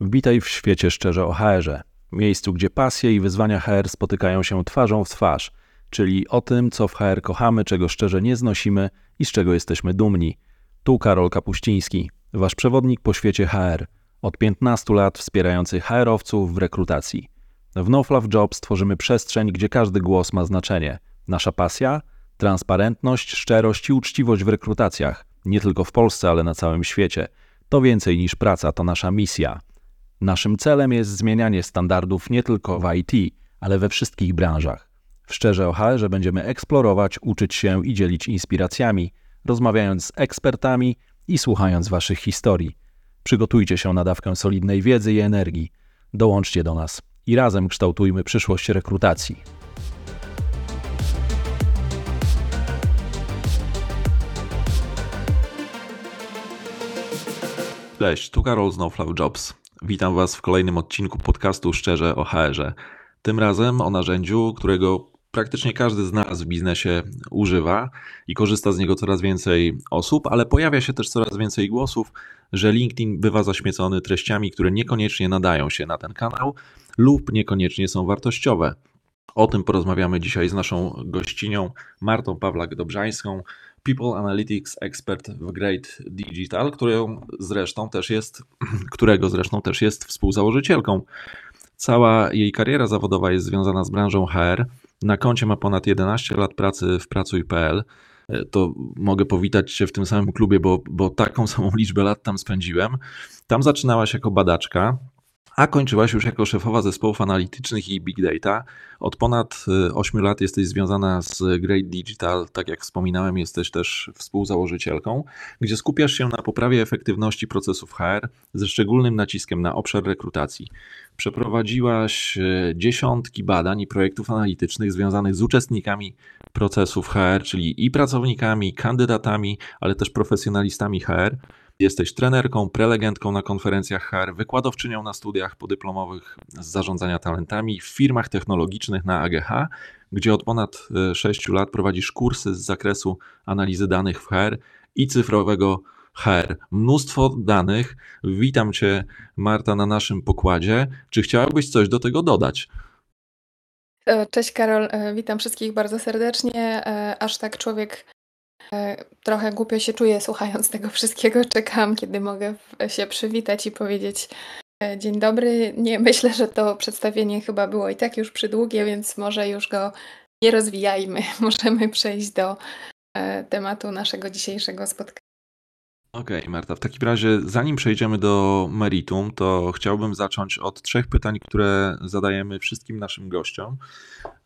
Witaj w świecie szczerze o HR-ze, miejscu, gdzie pasje i wyzwania HR spotykają się twarzą w twarz, czyli o tym, co w HR kochamy, czego szczerze nie znosimy i z czego jesteśmy dumni. Tu Karol Kapuściński, wasz przewodnik po świecie HR, od 15 lat wspierający HR-owców w rekrutacji. W No Fluff Jobs tworzymy przestrzeń, gdzie każdy głos ma znaczenie. Nasza pasja? Transparentność, szczerość i uczciwość w rekrutacjach, nie tylko w Polsce, ale na całym świecie. To więcej niż praca, to nasza misja. Naszym celem jest zmienianie standardów nie tylko w IT, ale we wszystkich branżach. W Szczerze o HR będziemy eksplorować, uczyć się i dzielić inspiracjami, rozmawiając z ekspertami i słuchając Waszych historii. Przygotujcie się na dawkę solidnej wiedzy i energii. Dołączcie do nas i razem kształtujmy przyszłość rekrutacji. Cześć, tu Karol z No Flow Jobs. Witam Was w kolejnym odcinku podcastu Szczerze o HR-ze. Tym razem o narzędziu, którego praktycznie każdy z nas w biznesie używa i korzysta z niego coraz więcej osób, ale pojawia się też coraz więcej głosów, że LinkedIn bywa zaśmiecony treściami, które niekoniecznie nadają się na ten kanał lub niekoniecznie są wartościowe. O tym porozmawiamy dzisiaj z naszą gościnią Martą Pawlak-Dobrzańską, People Analytics Expert w Great Digital, którą zresztą też jest, którego zresztą też jest współzałożycielką. Cała jej kariera zawodowa jest związana z branżą HR. Na koncie ma ponad 11 lat pracy w Pracuj.pl. To mogę powitać się w tym samym klubie, bo, bo taką samą liczbę lat tam spędziłem. Tam zaczynałaś jako badaczka, a kończyłaś już jako szefowa zespołów analitycznych i big data. Od ponad 8 y, lat jesteś związana z Great Digital, tak jak wspominałem, jesteś też współzałożycielką, gdzie skupiasz się na poprawie efektywności procesów HR ze szczególnym naciskiem na obszar rekrutacji. Przeprowadziłaś y, dziesiątki badań i projektów analitycznych związanych z uczestnikami procesów HR, czyli i pracownikami, kandydatami, ale też profesjonalistami HR Jesteś trenerką, prelegentką na konferencjach HR, wykładowczynią na studiach podyplomowych z zarządzania talentami w firmach technologicznych na AGH, gdzie od ponad 6 e, lat prowadzisz kursy z zakresu analizy danych w HR i cyfrowego HR. Mnóstwo danych. Witam Cię, Marta, na naszym pokładzie. Czy chciałabyś coś do tego dodać? E, cześć Karol, e, witam wszystkich bardzo serdecznie. Aż tak człowiek trochę głupio się czuję słuchając tego wszystkiego. Czekam, kiedy mogę się przywitać i powiedzieć e, dzień dobry. Nie myślę, że to przedstawienie chyba było i tak już przydługie, więc może już go nie rozwijajmy. Możemy przejść do e, tematu naszego dzisiejszego spotkania. Okej, okay, Marta, w takim razie, zanim przejdziemy do meritum, to chciałbym zacząć od trzech pytań, które zadajemy wszystkim naszym gościom,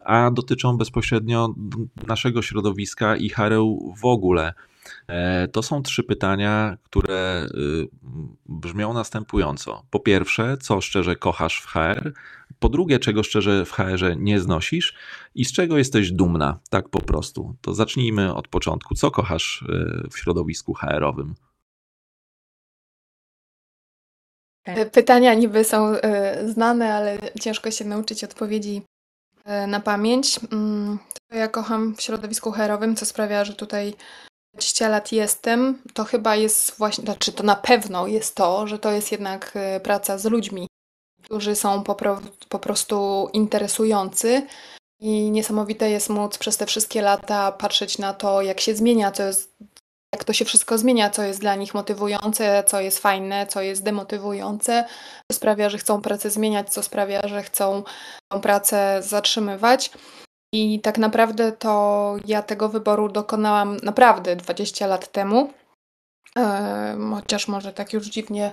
a dotyczą bezpośrednio naszego środowiska i Hareł w ogóle. E, to są trzy pytania, które y, brzmią następująco. Po pierwsze, co szczerze kochasz w HR? Po drugie, czego szczerze w HR nie znosisz? I z czego jesteś dumna? Tak po prostu. To zacznijmy od początku. Co kochasz y, w środowisku HR-owym? Pytania niby są e, znane, ale ciężko się nauczyć odpowiedzi e, na pamięć. Mm, to ja kocham w środowisku herowym, co sprawia, że tutaj 20 lat jestem. To chyba jest właśnie, znaczy to na pewno jest to, że to jest jednak praca z ludźmi, którzy są po, pro, po prostu interesujący. I niesamowite jest móc przez te wszystkie lata patrzeć na to, jak się zmienia, co jest jak to się wszystko zmienia, co jest dla nich motywujące, co jest fajne, co jest demotywujące, co sprawia, że chcą pracę zmieniać, co sprawia, że chcą tą pracę zatrzymywać. I tak naprawdę to ja tego wyboru dokonałam naprawdę 20 lat temu. chociaż może tak już dziwnie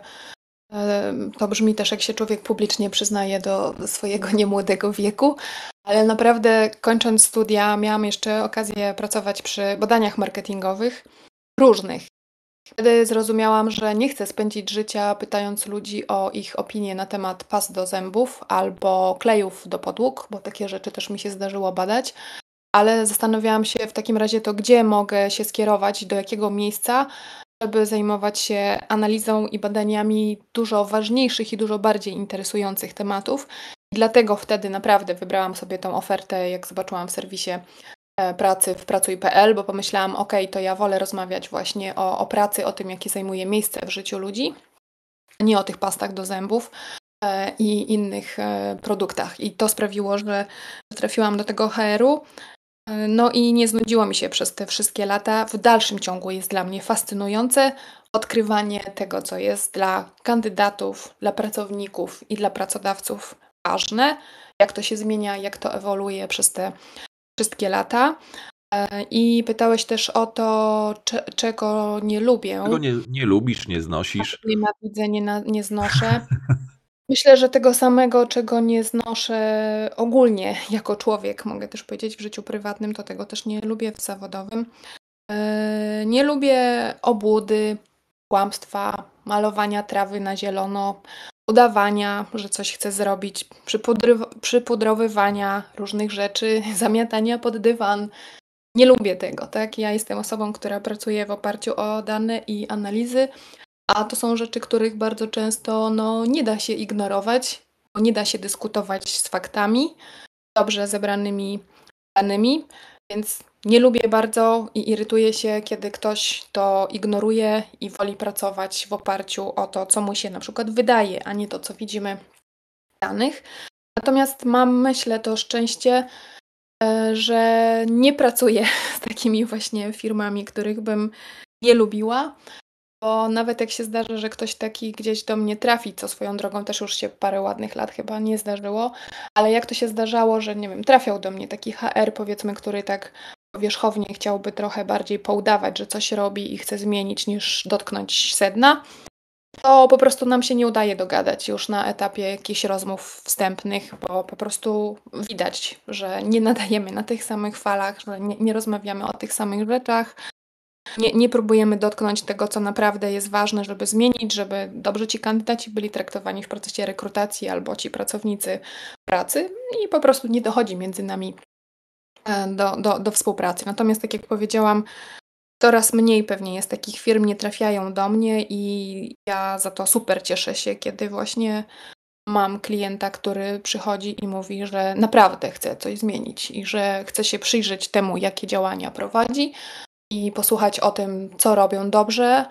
to brzmi też, jak się człowiek publicznie przyznaje do swojego niemłodego wieku, ale naprawdę kończąc studia miałam jeszcze okazję pracować przy badaniach marketingowych różnych. Wtedy zrozumiałam, że nie chcę spędzić życia pytając ludzi o ich opinie na temat pas do zębów albo klejów do podłóg, bo takie rzeczy też mi się zdarzyło badać. Ale zastanawiałam się w takim razie to, gdzie mogę się skierować, do jakiego miejsca, żeby zajmować się analizą i badaniami dużo ważniejszych i dużo bardziej interesujących tematów. I dlatego wtedy naprawdę wybrałam sobie tą ofertę, jak zobaczyłam w serwisie pracy w Pracuj.pl, bo pomyślałam, ok, to ja wolę rozmawiać właśnie o, o pracy, o tym, jakie zajmuje miejsce w życiu ludzi. nie o tych pastach do zębów e, i innych e, produktach. I to sprawiło, że trafiłam do tego HR-u. E, no i nie znudziło mi się przez te wszystkie lata. W dalszym ciągu jest dla mnie fascynujące odkrywanie tego, co jest dla kandydatów, dla pracowników i dla pracodawców ważne, jak to się zmienia, jak to ewoluuje przez te wszystkie lata. E, I pytałeś też o to, czego nie lubię. Czego nie, nie lubisz, nie znosisz? Klimatydzę nie, nie znoszę. Myślę, że tego samego, czego nie znoszę ogólnie jako człowiek, mogę też powiedzieć w życiu prywatnym, to tego też nie lubię w zawodowym. E, nie lubię obłudy, kłamstwa, malowania trawy na zielono, udawania, że coś chcę zrobić, przypudrowywania różnych rzeczy, zamiatania pod dywan. Nie lubię tego, tak? Ja jestem osobą, która pracuje w oparciu o dane i analizy, a to są rzeczy, których bardzo często no, nie da się ignorować, bo nie da się dyskutować z faktami, dobrze zebranymi danymi, więc nie lubię bardzo i irytuję się, kiedy ktoś to ignoruje i woli pracować w oparciu o to, co mu się na przykład wydaje, a nie to, co widzimy w danych. Natomiast mam, myślę, to szczęście, e, że nie pracuję z takimi właśnie firmami, których bym nie lubiła, bo nawet jak się zdarzy, że ktoś taki gdzieś do mnie trafi, co swoją drogą też już się parę ładnych lat chyba nie zdarzyło, ale jak to się zdarzało, że nie wiem, trafiał do mnie taki HR, powiedzmy, który tak wierzchownie chciałby trochę bardziej poudawać, że coś robi i chce zmienić, niż dotknąć sedna, to po prostu nam się nie udaje dogadać już na etapie jakichś rozmów wstępnych, bo po prostu widać, że nie nadajemy na tych samych falach, że nie, nie rozmawiamy o tych samych rzeczach, nie, nie próbujemy dotknąć tego, co naprawdę jest ważne, żeby zmienić, żeby dobrze ci kandydaci byli traktowani w procesie rekrutacji albo ci pracownicy pracy i po prostu nie dochodzi między nami do, do, do współpracy. Natomiast, tak jak powiedziałam, coraz mniej pewnie jest takich firm, nie trafiają do mnie i ja za to super cieszę się, kiedy właśnie mam klienta, który przychodzi i mówi, że naprawdę chce coś zmienić i że chce się przyjrzeć temu, jakie działania prowadzi, i posłuchać o tym, co robią dobrze,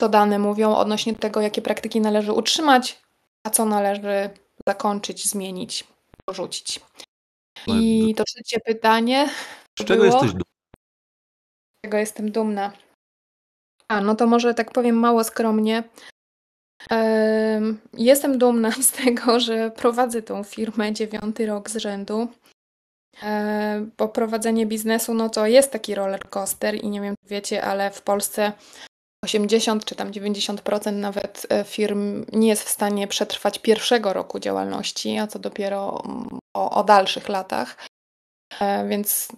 co dane mówią odnośnie tego, jakie praktyki należy utrzymać, a co należy zakończyć, zmienić, porzucić. No I to trzecie pytanie. Z czego było? jesteś dumna? Z czego jestem dumna? A, no to może tak powiem mało skromnie. Jestem dumna z tego, że prowadzę tą firmę dziewiąty rok z rzędu. Bo prowadzenie biznesu, no to jest taki roller coaster i nie wiem, czy wiecie, ale w Polsce 80 czy tam 90% nawet e, firm nie jest w stanie przetrwać pierwszego roku działalności, a co dopiero mm, o, o dalszych latach. E, więc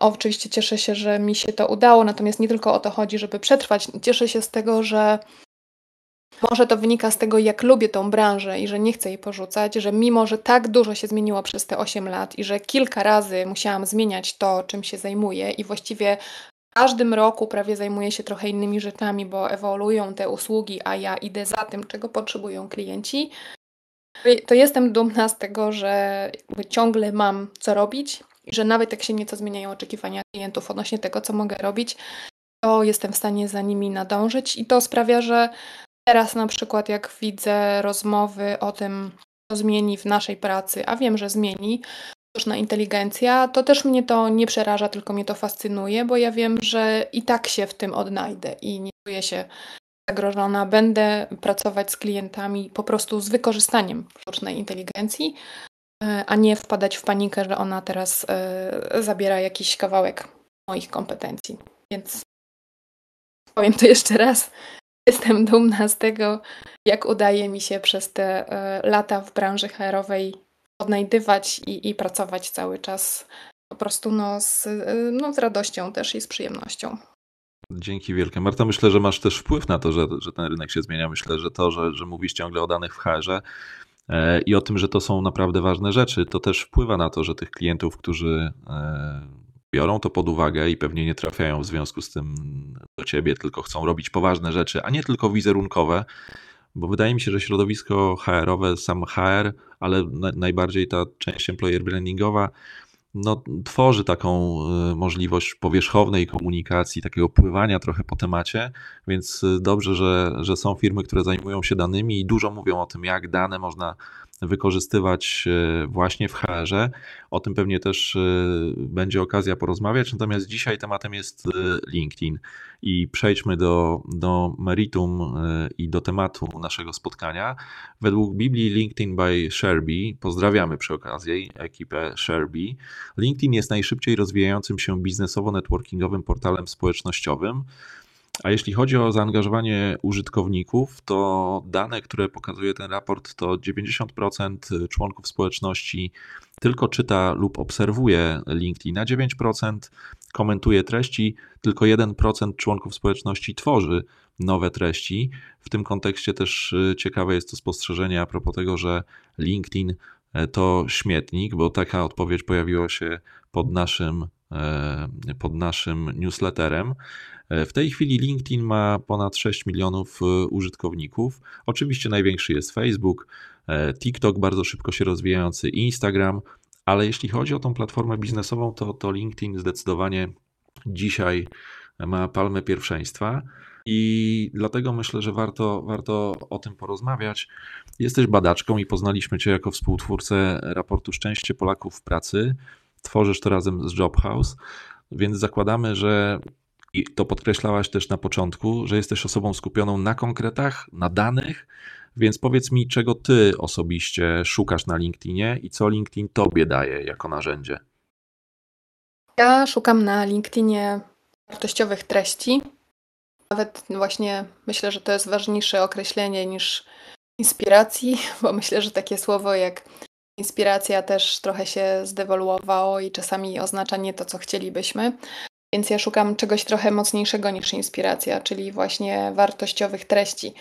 oczywiście cieszę się, że mi się to udało, natomiast nie tylko o to chodzi, żeby przetrwać. Cieszę się z tego, że może to wynika z tego, jak lubię tą branżę i że nie chcę jej porzucać, że mimo, że tak dużo się zmieniło przez te 8 lat i że kilka razy musiałam zmieniać to, czym się zajmuję i właściwie w każdym roku prawie zajmuję się trochę innymi rzeczami, bo ewoluują te usługi, a ja idę za tym, czego potrzebują klienci, to jestem dumna z tego, że ciągle mam co robić że nawet jak się nieco zmieniają oczekiwania klientów odnośnie tego, co mogę robić, to jestem w stanie za nimi nadążyć. I to sprawia, że Teraz na przykład jak widzę rozmowy o tym, co zmieni w naszej pracy, a wiem, że zmieni, sztuczna inteligencja, to też mnie to nie przeraża, tylko mnie to fascynuje, bo ja wiem, że i tak się w tym odnajdę i nie czuję się zagrożona. Będę pracować z klientami po prostu z wykorzystaniem sztucznej inteligencji, e, a nie wpadać w panikę, że ona teraz e, zabiera jakiś kawałek moich kompetencji. Więc powiem to jeszcze raz. Jestem dumna z tego, jak udaje mi się przez te e, lata w branży HR-owej odnajdywać i, i pracować cały czas po prostu no, z, no, z radością też i z przyjemnością. Dzięki wielkie. Marta, myślę, że masz też wpływ na to, że, że ten rynek się zmienia. Myślę, że to, że, że mówisz ciągle o danych w HR-ze e, i o tym, że to są naprawdę ważne rzeczy, to też wpływa na to, że tych klientów, którzy biorą to pod uwagę i pewnie nie trafiają w związku z tym do ciebie, tylko chcą robić poważne rzeczy, a nie tylko wizerunkowe, bo wydaje mi się, że środowisko HR-owe, sam HR, ale najbardziej ta część employer brandingowa no, tworzy taką y, możliwość powierzchownej komunikacji, takiego pływania trochę po temacie, więc y, dobrze, że, że są firmy, które zajmują się danymi i dużo mówią o tym, jak dane można wykorzystywać e, właśnie w HR-ze. O tym pewnie też e, będzie okazja porozmawiać. Natomiast dzisiaj tematem jest e, LinkedIn i przejdźmy do, do meritum i do tematu naszego spotkania. Według Biblii LinkedIn by Sherby, pozdrawiamy przy okazji ekipę Sherby, LinkedIn jest najszybciej rozwijającym się biznesowo-networkingowym portalem społecznościowym. A jeśli chodzi o zaangażowanie użytkowników, to dane, które pokazuje ten raport, to 90% członków społeczności tylko czyta lub obserwuje LinkedIn, 9% komentuje treści, tylko 1% członków społeczności tworzy nowe treści. W tym kontekście też y, ciekawe jest to spostrzeżenie a propos tego, że LinkedIn e, to śmietnik, bo taka odpowiedź pojawiła się pod naszym, e, pod naszym newsletterem. E, w tej chwili LinkedIn ma ponad 6 milionów e, użytkowników. Oczywiście największy jest Facebook, e, TikTok bardzo szybko się rozwijający, Instagram, ale jeśli chodzi o tą platformę biznesową, to, to LinkedIn zdecydowanie dzisiaj ma palmę pierwszeństwa. I dlatego myślę, że warto, warto o tym porozmawiać. Jesteś badaczką i poznaliśmy Cię jako współtwórcę raportu Szczęście Polaków w pracy. Tworzysz to razem z Jobhouse, więc zakładamy, że i to podkreślałaś też na początku, że jesteś osobą skupioną na konkretach, na danych, więc powiedz mi, czego ty osobiście szukasz na LinkedInie i co LinkedIn tobie daje jako narzędzie? Ja szukam na LinkedInie wartościowych treści. Nawet właśnie myślę, że to jest ważniejsze określenie niż inspiracji, bo myślę, że takie słowo jak inspiracja też trochę się zdewoluowało i czasami oznacza nie to, co chcielibyśmy. Więc ja szukam czegoś trochę mocniejszego niż inspiracja, czyli właśnie wartościowych treści.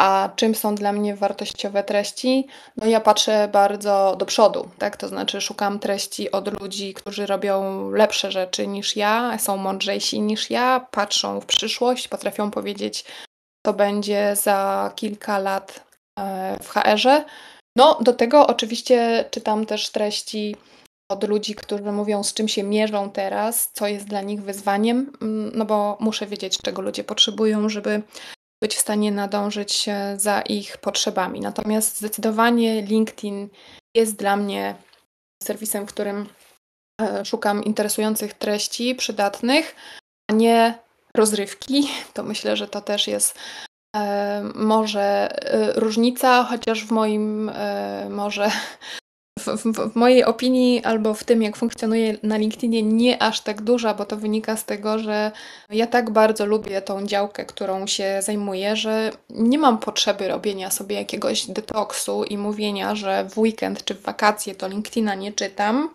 A czym są dla mnie wartościowe treści? No ja patrzę bardzo do przodu, tak? To znaczy szukam treści od ludzi, którzy robią lepsze rzeczy niż ja, są mądrzejsi niż ja, patrzą w przyszłość, potrafią powiedzieć, co będzie za kilka lat e, w HR-ze. No, do tego oczywiście czytam też treści od ludzi, którzy mówią, z czym się mierzą teraz, co jest dla nich wyzwaniem, mm, no bo muszę wiedzieć, czego ludzie potrzebują, żeby być w stanie nadążyć za ich potrzebami. Natomiast zdecydowanie LinkedIn jest dla mnie serwisem, w którym e, szukam interesujących treści, przydatnych, a nie rozrywki. To myślę, że to też jest e, może e, różnica, chociaż w moim może w, w, mojej opinii albo w tym, jak funkcjonuje na LinkedInie, nie aż tak duża, bo to wynika z tego, że ja tak bardzo lubię tą działkę, którą się zajmuję, że nie mam potrzeby robienia sobie jakiegoś detoksu i mówienia, że w weekend czy w wakacje to LinkedIna nie czytam,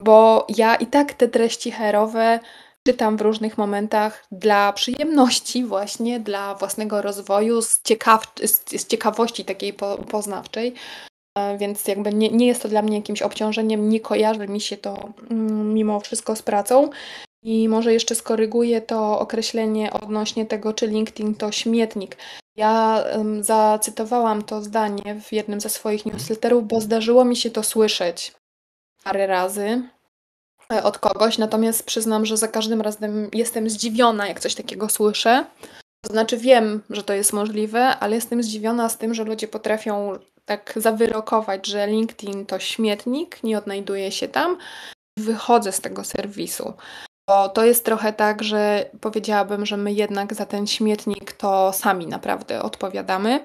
bo ja i tak te treści herowe czytam w różnych momentach dla przyjemności, właśnie dla własnego rozwoju, z, ciekaw z, z ciekawości takiej po poznawczej. E, więc jakby nie, nie jest to dla mnie jakimś obciążeniem, nie kojarzy mi się to mm, mimo wszystko z pracą. I może jeszcze skoryguję to określenie odnośnie tego, czy LinkedIn to śmietnik. Ja um, zacytowałam to zdanie w jednym ze swoich newsletterów, bo zdarzyło mi się to słyszeć parę razy e, od kogoś, natomiast przyznam, że za każdym razem jestem zdziwiona, jak coś takiego słyszę. To znaczy wiem, że to jest możliwe, ale jestem zdziwiona z tym, że ludzie potrafią tak zawyrokować, że LinkedIn to śmietnik, nie odnajduję się tam, wychodzę z tego serwisu. Bo to jest trochę tak, że powiedziałabym, że my jednak za ten śmietnik to sami naprawdę odpowiadamy.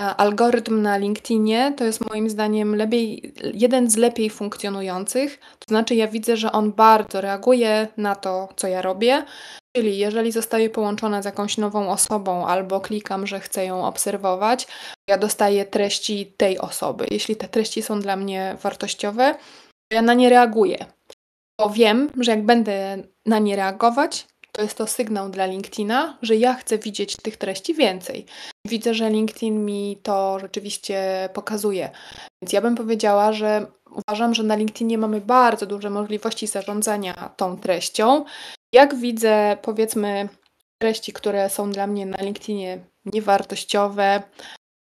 Algorytm na LinkedInie to jest moim zdaniem lepiej, jeden z lepiej funkcjonujących. To znaczy, ja widzę, że on bardzo reaguje na to, co ja robię. Czyli jeżeli zostaję połączona z jakąś nową osobą albo klikam, że chcę ją obserwować, ja dostaję treści tej osoby. Jeśli te treści są dla mnie wartościowe, to ja na nie reaguję. Bo wiem, że jak będę na nie reagować, to jest to sygnał dla LinkedIna, że ja chcę widzieć tych treści więcej. Widzę, że LinkedIn mi to rzeczywiście pokazuje. Więc ja bym powiedziała, że uważam, że na LinkedInie mamy bardzo duże możliwości zarządzania tą treścią. Jak widzę, powiedzmy, treści, które są dla mnie na LinkedInie niewartościowe,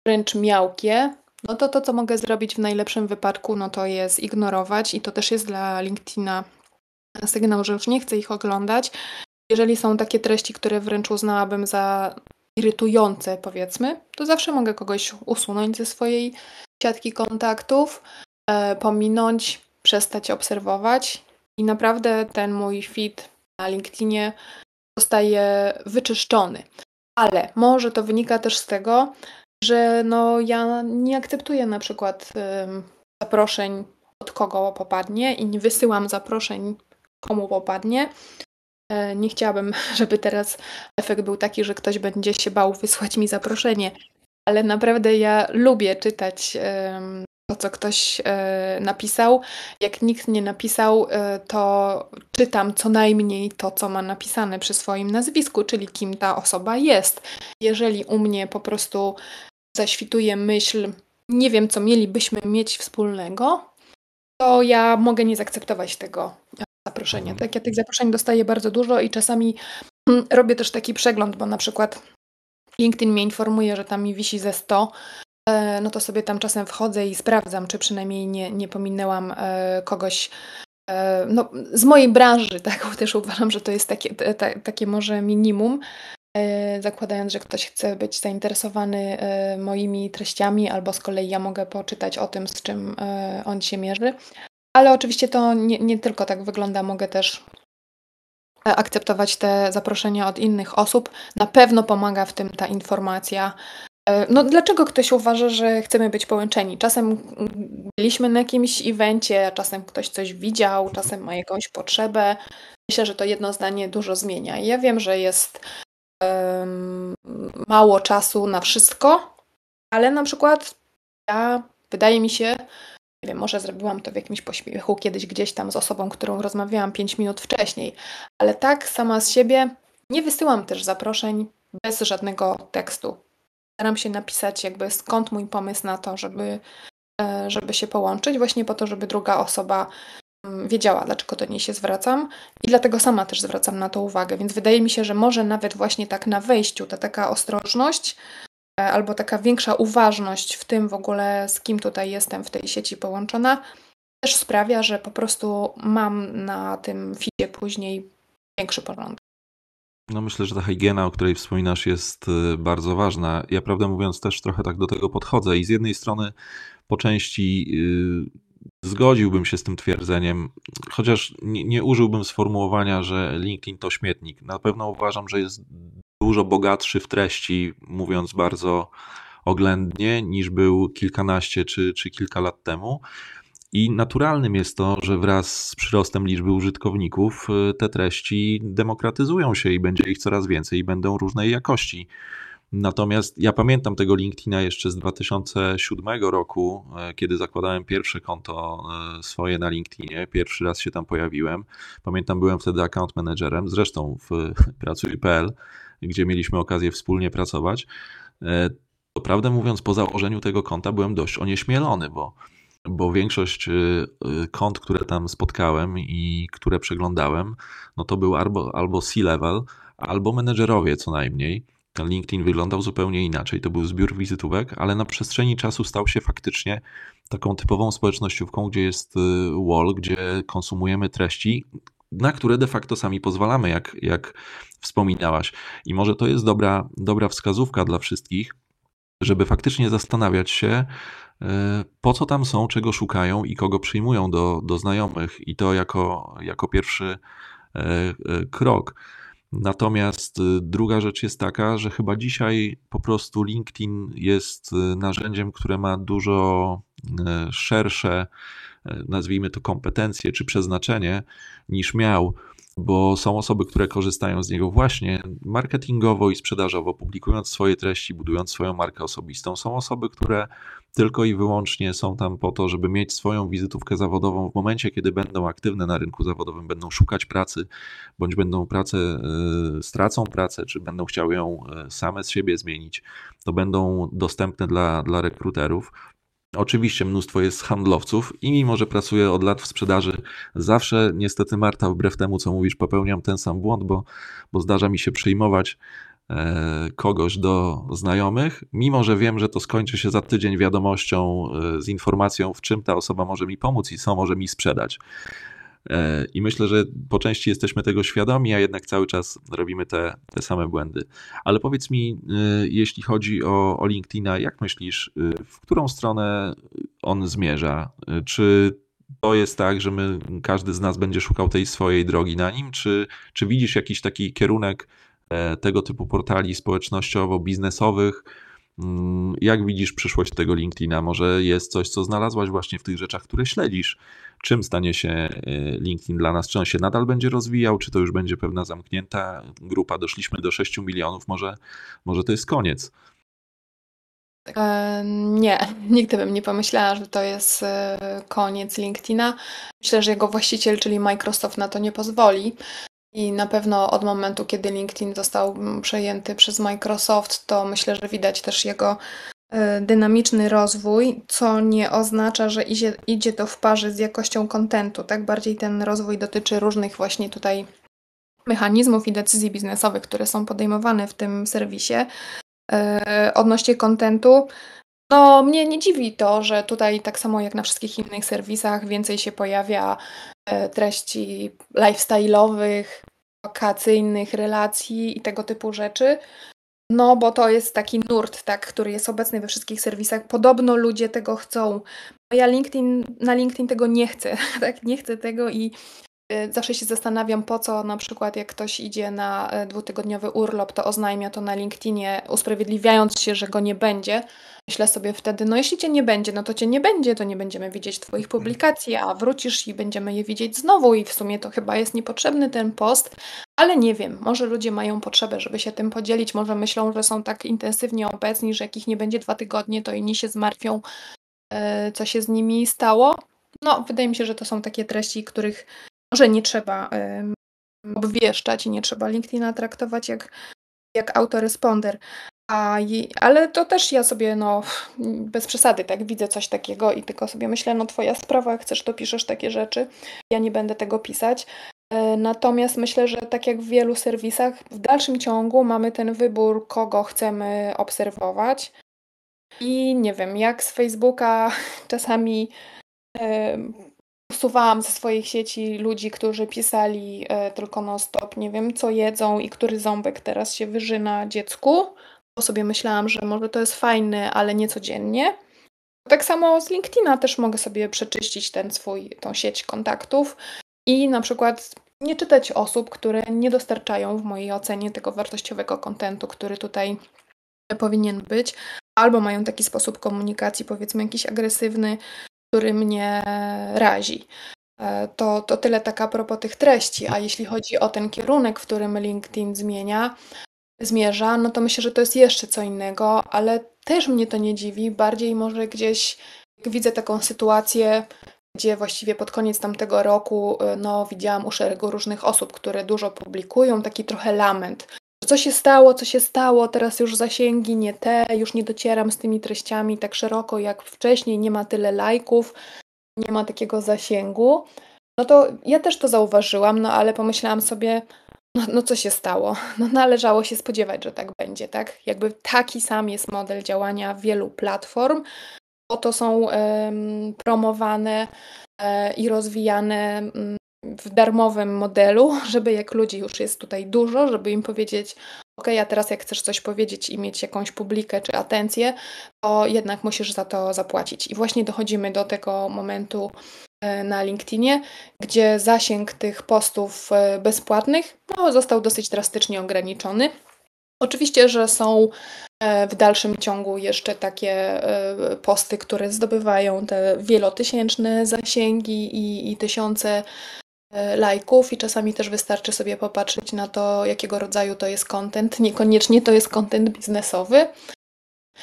wręcz miałkie, no to to, co mogę zrobić w najlepszym wypadku, no to jest ignorować i to też jest dla LinkedIna sygnał, że już nie chcę ich oglądać. Jeżeli są takie treści, które wręcz uznałabym za irytujące, powiedzmy, to zawsze mogę kogoś usunąć ze swojej siatki kontaktów, e, pominąć, przestać obserwować i naprawdę ten mój feed na LinkedInie zostaje wyczyszczony. Ale może to wynika też z tego, że no ja nie akceptuję na przykład zaproszeń od kogo popadnie i nie wysyłam zaproszeń komu popadnie. E, nie chciałabym, żeby teraz efekt był taki, że ktoś będzie się bał wysłać mi zaproszenie, ale naprawdę ja lubię czytać to, co ktoś e, napisał. Jak nikt nie napisał, e, to czytam co najmniej to, co ma napisane przy swoim nazwisku, czyli kim ta osoba jest. Jeżeli u mnie po prostu zaśwituje myśl, nie wiem, co mielibyśmy mieć wspólnego, to ja mogę nie zaakceptować tego zaproszenia. Mhm. Tak, ja tych zaproszeń dostaję bardzo dużo i czasami mm, robię też taki przegląd, bo na przykład LinkedIn mnie informuje, że tam mi wisi ze 100, e, no to sobie tam czasem wchodzę i sprawdzam, czy przynajmniej nie, nie pominęłam e, kogoś e, no, z mojej branży, tak, też uważam, że to jest takie, takie może minimum, zakładając, że ktoś chce być zainteresowany moimi treściami, albo z kolei ja mogę poczytać o tym, z czym on się mierzy. Ale oczywiście to nie, nie tylko tak wygląda, mogę też e, akceptować te zaproszenia od innych osób. Na pewno pomaga w tym ta informacja. E, no, dlaczego ktoś uważa, że chcemy być połączeni? Czasem byliśmy na jakimś evencie, czasem ktoś coś widział, czasem ma jakąś potrzebę. Myślę, że to jedno zdanie dużo zmienia. Ja wiem, że jest um, mało czasu na wszystko, ale na przykład ja, wydaje mi się, nie wiem, może zrobiłam to w jakimś pośpiechu kiedyś gdzieś tam z osobą, którą rozmawiałam 5 minut wcześniej, ale tak sama z siebie nie wysyłam też zaproszeń bez żadnego tekstu. Staram się napisać jakby skąd mój pomysł na to, żeby, e, żeby się połączyć, właśnie po to, żeby druga osoba mm, wiedziała, dlaczego do niej się zwracam i dlatego sama też zwracam na to uwagę. Więc wydaje mi się, że może nawet właśnie tak na wejściu ta taka ostrożność albo taka większa uważność w tym w ogóle, z kim tutaj jestem w tej sieci połączona, też sprawia, że po prostu mam na tym feedzie później większy porządek. No myślę, że ta higiena, o której wspominasz, jest y, bardzo ważna. Ja prawdę mówiąc też trochę tak do tego podchodzę i z jednej strony po części yy, zgodziłbym się z tym twierdzeniem, chociaż nie, nie użyłbym sformułowania, że LinkedIn to śmietnik. Na pewno uważam, że jest dużo bogatszy w treści, mówiąc bardzo oględnie, niż był kilkanaście czy, czy kilka lat temu. I naturalnym jest to, że wraz z przyrostem liczby użytkowników y, te treści demokratyzują się i będzie ich coraz więcej i będą różnej jakości. Natomiast ja pamiętam tego LinkedIna jeszcze z 2007 roku, y, kiedy zakładałem pierwsze konto y, swoje na LinkedInie. Pierwszy raz się tam pojawiłem. Pamiętam, byłem wtedy account managerem, zresztą w pracuj.pl gdzie mieliśmy okazję wspólnie pracować. E, prawdę mówiąc, po założeniu tego konta byłem dość onieśmielony, bo, bo większość e, e, kont, które tam spotkałem i które przeglądałem, no to był albo, albo C-level, albo menedżerowie co najmniej. Ten LinkedIn wyglądał zupełnie inaczej. To był zbiór wizytówek, ale na przestrzeni czasu stał się faktycznie taką typową społecznościówką, gdzie jest wall, gdzie konsumujemy treści, na które de facto sami pozwalamy, jak, jak wspominałaś. I może to jest dobra, dobra wskazówka dla wszystkich, żeby faktycznie zastanawiać się, e, po co tam są, czego szukają i kogo przyjmują do, do znajomych, i to jako, jako pierwszy e, e, krok. Natomiast druga rzecz jest taka, że chyba dzisiaj po prostu LinkedIn jest narzędziem, które ma dużo szersze, nazwijmy to, kompetencje czy przeznaczenie niż miał bo są osoby, które korzystają z niego właśnie marketingowo i sprzedażowo, publikując swoje treści, budując swoją markę osobistą. Są osoby, które tylko i wyłącznie są tam po to, żeby mieć swoją wizytówkę zawodową w momencie, kiedy będą aktywne na rynku zawodowym, będą szukać pracy, bądź będą pracę, y, stracą pracę, czy będą chciały ją y, same z siebie zmienić, to będą dostępne dla, dla rekruterów. Oczywiście mnóstwo jest handlowców i mimo, że pracuję od lat w sprzedaży, zawsze niestety Marta, wbrew temu co mówisz, popełniam ten sam błąd, bo, bo zdarza mi się przyjmować e, kogoś do znajomych, mimo że wiem, że to skończy się za tydzień wiadomością e, z informacją, w czym ta osoba może mi pomóc i co może mi sprzedać. E, I myślę, że po części jesteśmy tego świadomi, a jednak cały czas robimy te, te same błędy. Ale powiedz mi, jeśli chodzi o, o LinkedIna, jak myślisz, w którą stronę on zmierza? Czy to jest tak, że my, każdy z nas będzie szukał tej swojej drogi na nim? Czy, czy widzisz jakiś taki kierunek e, tego typu portali społecznościowo-biznesowych? Mm, jak widzisz przyszłość tego LinkedIna? Może jest coś, co znalazłaś właśnie w tych rzeczach, które śledzisz? Czym stanie się e, LinkedIn dla nas? Czy on się nadal będzie rozwijał? Czy to już będzie pewna zamknięta grupa? Doszliśmy do 6 milionów, może, może to jest koniec? E, nie, nigdy bym nie pomyślała, że to jest e, koniec LinkedIna. Myślę, że jego właściciel, czyli Microsoft, na to nie pozwoli. I na pewno od momentu, kiedy LinkedIn został mm, przejęty przez Microsoft, to myślę, że widać też jego e, dynamiczny rozwój, co nie oznacza, że idzie, idzie to w parze z jakością kontentu. Tak bardziej ten rozwój dotyczy różnych właśnie tutaj mechanizmów i decyzji biznesowych, które są podejmowane w tym serwisie. E, odnośnie kontentu. No, mnie nie dziwi to, że tutaj tak samo jak na wszystkich innych serwisach więcej się pojawia e, treści lifestyle'owych, wakacyjnych, relacji i tego typu rzeczy. No, bo to jest taki nurt, tak, który jest obecny we wszystkich serwisach. Podobno ludzie tego chcą. Ja LinkedIn, na LinkedIn tego nie chcę, tak, nie chcę tego i zawsze się zastanawiam, po co na przykład jak ktoś idzie na y, dwutygodniowy urlop, to oznajmia to na LinkedInie, usprawiedliwiając się, że go nie będzie. Myślę sobie wtedy, no jeśli cię nie będzie, no to cię nie będzie, to nie będziemy widzieć twoich publikacji, a wrócisz i będziemy je widzieć znowu i w sumie to chyba jest niepotrzebny ten post, ale nie wiem, może ludzie mają potrzebę, żeby się tym podzielić, może myślą, że są tak intensywnie obecni, że jak ich nie będzie dwa tygodnie, to inni się zmartwią, y, co się z nimi stało. No, wydaje mi się, że to są takie treści, których może nie trzeba obwieszczać i nie trzeba LinkedIna traktować jak, jak autoresponder. A, ale to też ja sobie, no, bez przesady, tak, widzę coś takiego i tylko sobie myślę, no, twoja sprawa, jak chcesz, to piszesz takie rzeczy. Ja nie będę tego pisać. E, natomiast myślę, że tak jak w wielu serwisach, w dalszym ciągu mamy ten wybór, kogo chcemy obserwować. I nie wiem, jak z Facebooka czasami usuwałam ze swoich sieci ludzi, którzy pisali e, tylko non stop, nie wiem, co jedzą i który ząbek teraz się wyżyna dziecku, bo sobie myślałam, że może to jest fajne, ale nie codziennie. Tak samo z LinkedIna też mogę sobie przeczyścić ten swój, tą sieć kontaktów i na przykład nie czytać osób, które nie dostarczają w mojej ocenie tego wartościowego kontentu, który tutaj powinien być, albo mają taki sposób komunikacji, powiedzmy jakiś agresywny, który mnie razi. E, to, to tyle taka a propos tych treści. A jeśli chodzi o ten kierunek, w którym LinkedIn zmienia, zmierza, no to myślę, że to jest jeszcze co innego, ale też mnie to nie dziwi. Bardziej może gdzieś, widzę taką sytuację, gdzie właściwie pod koniec tamtego roku e, no, widziałam u szeregu różnych osób, które dużo publikują, taki trochę lament co się stało, co się stało, teraz już zasięgi nie te, już nie docieram z tymi treściami tak szeroko jak wcześniej, nie ma tyle lajków, nie ma takiego zasięgu. No to ja też to zauważyłam, no ale pomyślałam sobie, no, no co się stało? No należało się spodziewać, że tak będzie, tak? Jakby taki sam jest model działania wielu platform, bo to są promowane e, i rozwijane um, w darmowym modelu, żeby jak ludzi już jest tutaj dużo, żeby im powiedzieć, ok, a teraz jak chcesz coś powiedzieć i mieć jakąś publikę czy atencję, to jednak musisz za to zapłacić. I właśnie dochodzimy do tego momentu e, na LinkedInie, gdzie zasięg tych postów e, bezpłatnych no, został dosyć drastycznie ograniczony. Oczywiście, że są e, w dalszym ciągu jeszcze takie posty, które zdobywają te wielotysięczne zasięgi i, i tysiące lajków i czasami też wystarczy sobie popatrzeć na to, jakiego rodzaju to jest content. Niekoniecznie to jest content biznesowy,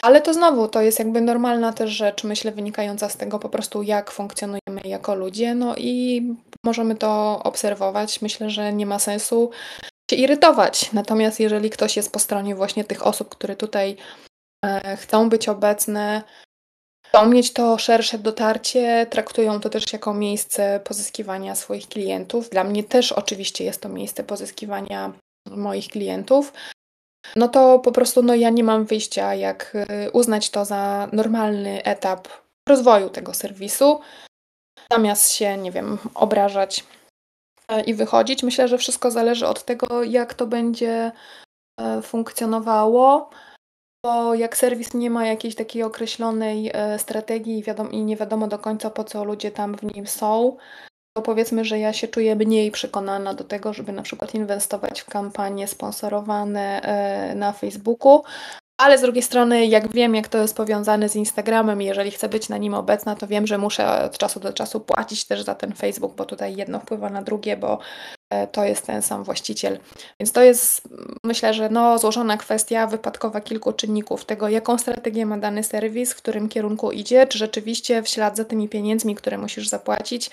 ale to znowu to jest jakby normalna też rzecz, myślę, wynikająca z tego po prostu, jak funkcjonujemy jako ludzie. No i możemy to obserwować. Myślę, że nie ma sensu się irytować. Natomiast jeżeli ktoś jest po stronie właśnie tych osób, które tutaj e, chcą być obecne, chcą mieć to szersze dotarcie, traktują to też jako miejsce pozyskiwania swoich klientów. Dla mnie też oczywiście jest to miejsce pozyskiwania moich klientów. no to po prostu no, ja nie mam wyjścia, jak y, uznać to za normalny etap rozwoju tego serwisu, zamiast się, nie wiem, obrażać e, i wychodzić. Myślę, że wszystko zależy od tego, jak to będzie e, funkcjonowało, bo jak serwis nie ma jakiejś takiej określonej e, strategii i nie wiadomo do końca, po co ludzie tam w nim są, to powiedzmy, że ja się czuję mniej przekonana do tego, żeby na przykład inwestować w kampanie sponsorowane e, na Facebooku. Ale z drugiej strony, jak wiem, jak to jest powiązane z Instagramem, jeżeli chcę być na nim obecna, to wiem, że muszę od czasu do czasu płacić też za ten Facebook, bo tutaj jedno wpływa na drugie, bo e, to jest ten sam właściciel. Więc to jest, myślę, że no, złożona kwestia wypadkowa kilku czynników tego, jaką strategię ma dany serwis, w którym kierunku idzie, czy rzeczywiście w ślad za tymi pieniędzmi, które musisz zapłacić,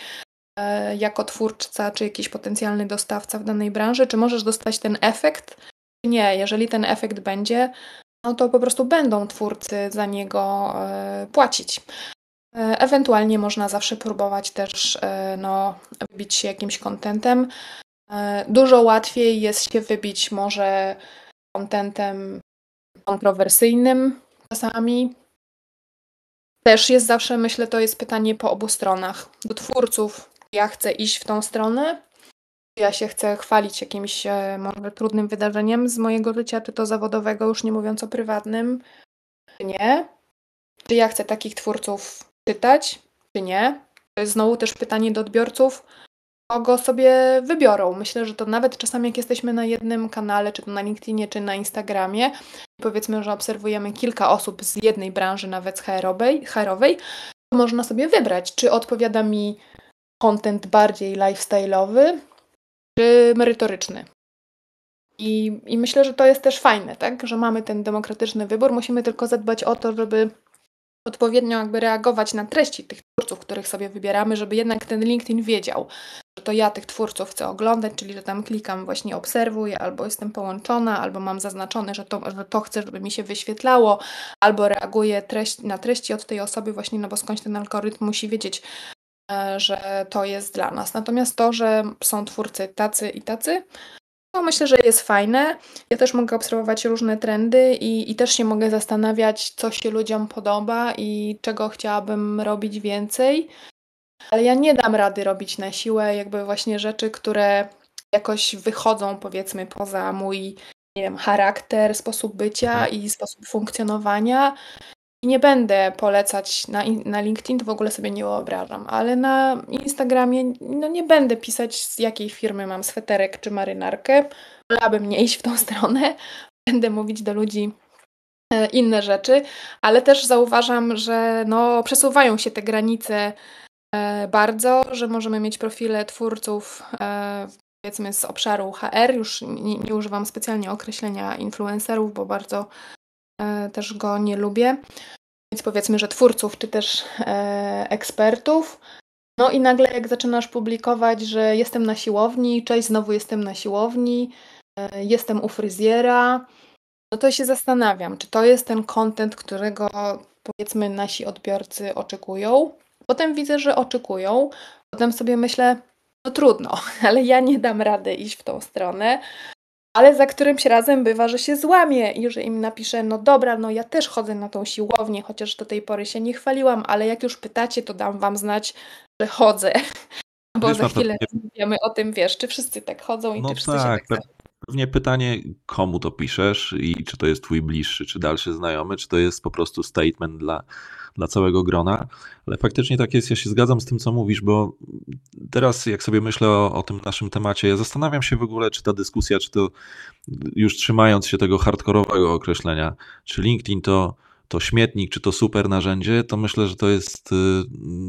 E, jako twórca czy jakiś potencjalny dostawca w danej branży, czy możesz dostać ten efekt, czy nie. Jeżeli ten efekt będzie, no to po prostu będą twórcy za niego e, płacić. E, ewentualnie można zawsze próbować też no, wybić się jakimś kontentem. Dużo łatwiej jest się wybić może kontentem kontrowersyjnym czasami. Też jest zawsze, myślę, to jest pytanie po obu stronach. Do twórców ja chcę iść w tą stronę, ja się chcę chwalić jakimś e, może trudnym wydarzeniem z mojego życia, czy to zawodowego, już nie mówiąc o prywatnym, czy nie. Czy ja chcę takich twórców czytać, czy nie. To jest znowu też pytanie do odbiorców, kogo sobie wybiorą. Myślę, że to nawet czasami jak jesteśmy na jednym kanale, czy to na LinkedInie, czy na Instagramie, powiedzmy, że obserwujemy kilka osób z jednej branży, nawet HR-owej, HR-owej to można sobie wybrać, czy odpowiada mi content bardziej lifestyle'owy czy merytoryczny. I, I myślę, że to jest też fajne, tak? że mamy ten demokratyczny wybór. Musimy tylko zadbać o to, żeby odpowiednio jakby reagować na treści tych twórców, których sobie wybieramy, żeby jednak ten LinkedIn wiedział, że to ja tych twórców chcę oglądać, czyli że tam klikam właśnie obserwuję, albo jestem połączona, albo mam zaznaczone, że to, że to chcę, żeby mi się wyświetlało, albo reaguję treść, na treści od tej osoby właśnie, no bo skądś ten algorytm musi wiedzieć, E, że to jest dla nas. Natomiast to, że są twórcy tacy i tacy, to myślę, że jest fajne. Ja też mogę obserwować różne trendy i, i też się mogę zastanawiać, co się ludziom podoba i czego chciałabym robić więcej. Ale ja nie dam rady robić na siłę jakby właśnie rzeczy, które jakoś wychodzą powiedzmy poza mój nie wiem, charakter, sposób bycia i sposób funkcjonowania. Nie będę polecać na, na LinkedIn, to w ogóle sobie nie wyobrażam, ale na Instagramie no nie będę pisać z jakiej firmy mam sweterek czy marynarkę. Wolałabym nie iść w tą stronę. Będę mówić do ludzi e, inne rzeczy, ale też zauważam, że no, przesuwają się te granice e, bardzo, że możemy mieć profile twórców e, powiedzmy z obszaru HR, już nie, nie używam specjalnie określenia influencerów, bo bardzo też go nie lubię. Więc powiedzmy, że twórców czy też e, ekspertów. No i nagle jak zaczynasz publikować, że jestem na siłowni, cześć, znowu jestem na siłowni, e, jestem u fryzjera, no to się zastanawiam, czy to jest ten content, którego powiedzmy nasi odbiorcy oczekują. Potem widzę, że oczekują. Potem sobie myślę, no trudno, ale ja nie dam rady iść w tą stronę ale za którymś razem bywa, że się złamie i że im napiszę, no dobra, no ja też chodzę na tą siłownię, chociaż do tej pory się nie chwaliłam, ale jak już pytacie, to dam wam znać, że chodzę. Bo wiesz, za chwilę wiemy o tym, wiesz, czy wszyscy tak chodzą i no czy wszyscy tak, się tak Pewnie pytanie, komu to piszesz i czy to jest twój bliższy, czy dalszy znajomy, czy to jest po prostu statement dla, dla całego grona. Ale faktycznie tak jest, ja się zgadzam z tym, co mówisz, bo teraz jak sobie myślę o, o tym naszym temacie, ja zastanawiam się w ogóle, czy ta dyskusja, czy to już trzymając się tego hardkorowego określenia, czy LinkedIn to to śmietnik, czy to super narzędzie, to myślę, że to jest y,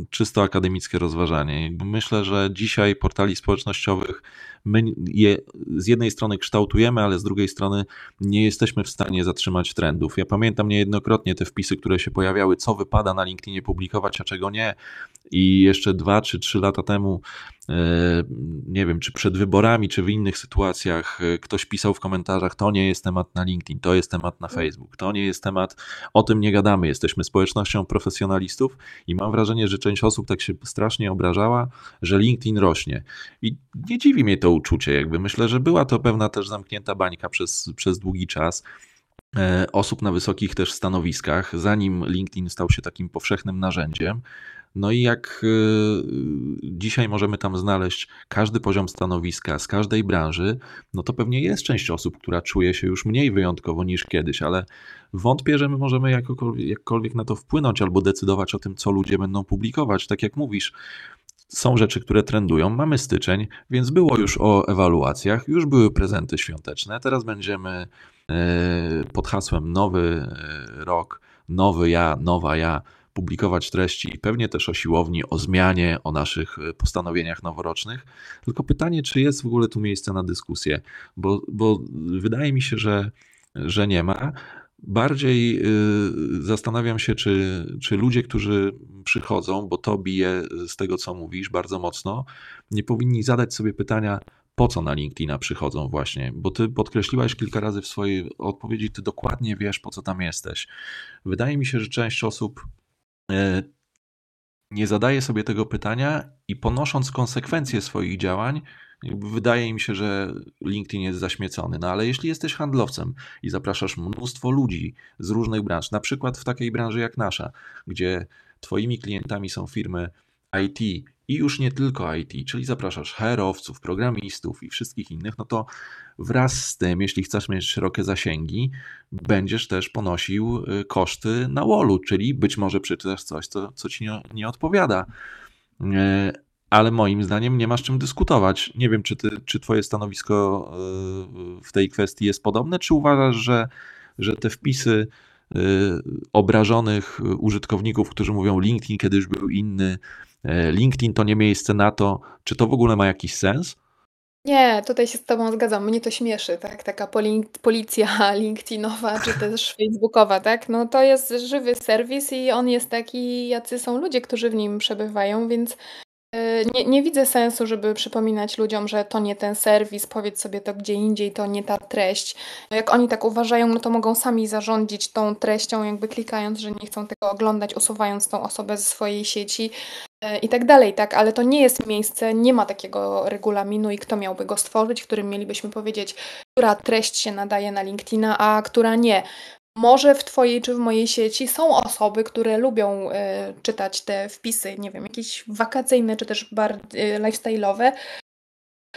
czysto akademickie rozważanie. Myślę, że dzisiaj portali społecznościowych my je z jednej strony kształtujemy, ale z drugiej strony nie jesteśmy w stanie zatrzymać trendów. Ja pamiętam niejednokrotnie te wpisy, które się pojawiały, co wypada na LinkedInie publikować, a czego nie. I jeszcze dwa czy trzy lata temu E, nie wiem, czy przed wyborami, czy w innych sytuacjach e, ktoś pisał w komentarzach, to nie jest temat na LinkedIn, to jest temat na Facebook, to nie jest temat, o tym nie gadamy, jesteśmy społecznością profesjonalistów i mam wrażenie, że część osób tak się strasznie obrażała, że LinkedIn rośnie. I nie dziwi mnie to uczucie. Jakby myślę, że była to pewna też zamknięta bańka przez, przez długi czas e, osób na wysokich też stanowiskach, zanim LinkedIn stał się takim powszechnym narzędziem. No i jak y, dzisiaj możemy tam znaleźć każdy poziom stanowiska z każdej branży, no to pewnie jest część osób, która czuje się już mniej wyjątkowo niż kiedyś, ale wątpię, że my możemy jakkolwiek na to wpłynąć albo decydować o tym, co ludzie będą publikować. Tak jak mówisz, są rzeczy, które trendują. Mamy styczeń, więc było już o ewaluacjach, już były prezenty świąteczne. Teraz będziemy e, pod hasłem Nowy e, Rok, Nowy Ja, Nowa Ja publikować treści, pewnie też o siłowni, o zmianie, o naszych e, postanowieniach noworocznych. Tylko pytanie, czy jest w ogóle tu miejsce na dyskusję, bo, bo wydaje mi się, że, że nie ma. Bardziej y, zastanawiam się, czy, czy ludzie, którzy przychodzą, bo to bije z tego, co mówisz bardzo mocno, nie powinni zadać sobie pytania, po co na LinkedIna przychodzą właśnie, bo ty podkreśliłaś kilka razy w swojej odpowiedzi, ty dokładnie wiesz, po co tam jesteś. Wydaje mi się, że część osób E, nie zadaje sobie tego pytania i ponosząc konsekwencje swoich działań, wydaje im się, że LinkedIn jest zaśmiecony. No ale jeśli jesteś handlowcem i zapraszasz mnóstwo ludzi z różnych branż, na przykład w takiej branży jak nasza, gdzie twoimi klientami są firmy IT i już nie tylko IT, czyli zapraszasz herowców, programistów i wszystkich innych, no to wraz z tym, jeśli chcesz mieć szerokie zasięgi, będziesz też ponosił y, koszty na wallu, czyli być może przeczytasz coś, co, co ci nie, nie odpowiada. Ale moim zdaniem nie masz czym dyskutować. Nie wiem, czy, ty, czy twoje stanowisko y, w tej kwestii jest podobne, czy uważasz, że, że te wpisy obrażonych użytkowników, którzy mówią LinkedIn kiedyś był inny, E, LinkedIn to nie miejsce na to. Czy to w ogóle ma jakiś sens? Nie, tutaj się z Tobą zgadzam. Mnie to śmieszy, tak? Taka policja LinkedInowa, czy też Facebookowa, tak? No to jest żywy serwis i on jest taki, jacy są ludzie, którzy w nim przebywają, więc e, nie, nie widzę sensu, żeby przypominać ludziom, że to nie ten serwis, powiedz sobie to gdzie indziej, to nie ta treść. No jak oni tak uważają, no to mogą sami zarządzić tą treścią, jakby klikając, że nie chcą tego oglądać, usuwając tą osobę ze swojej sieci. E, i tak dalej, tak, ale to nie jest miejsce, nie ma takiego regulaminu i kto miałby go stworzyć, w którym mielibyśmy powiedzieć, która treść się nadaje na LinkedIna, a która nie. Może w Twojej czy w mojej sieci są osoby, które lubią y, czytać te wpisy, nie wiem, jakieś wakacyjne czy też bardziej lifestyle'owe,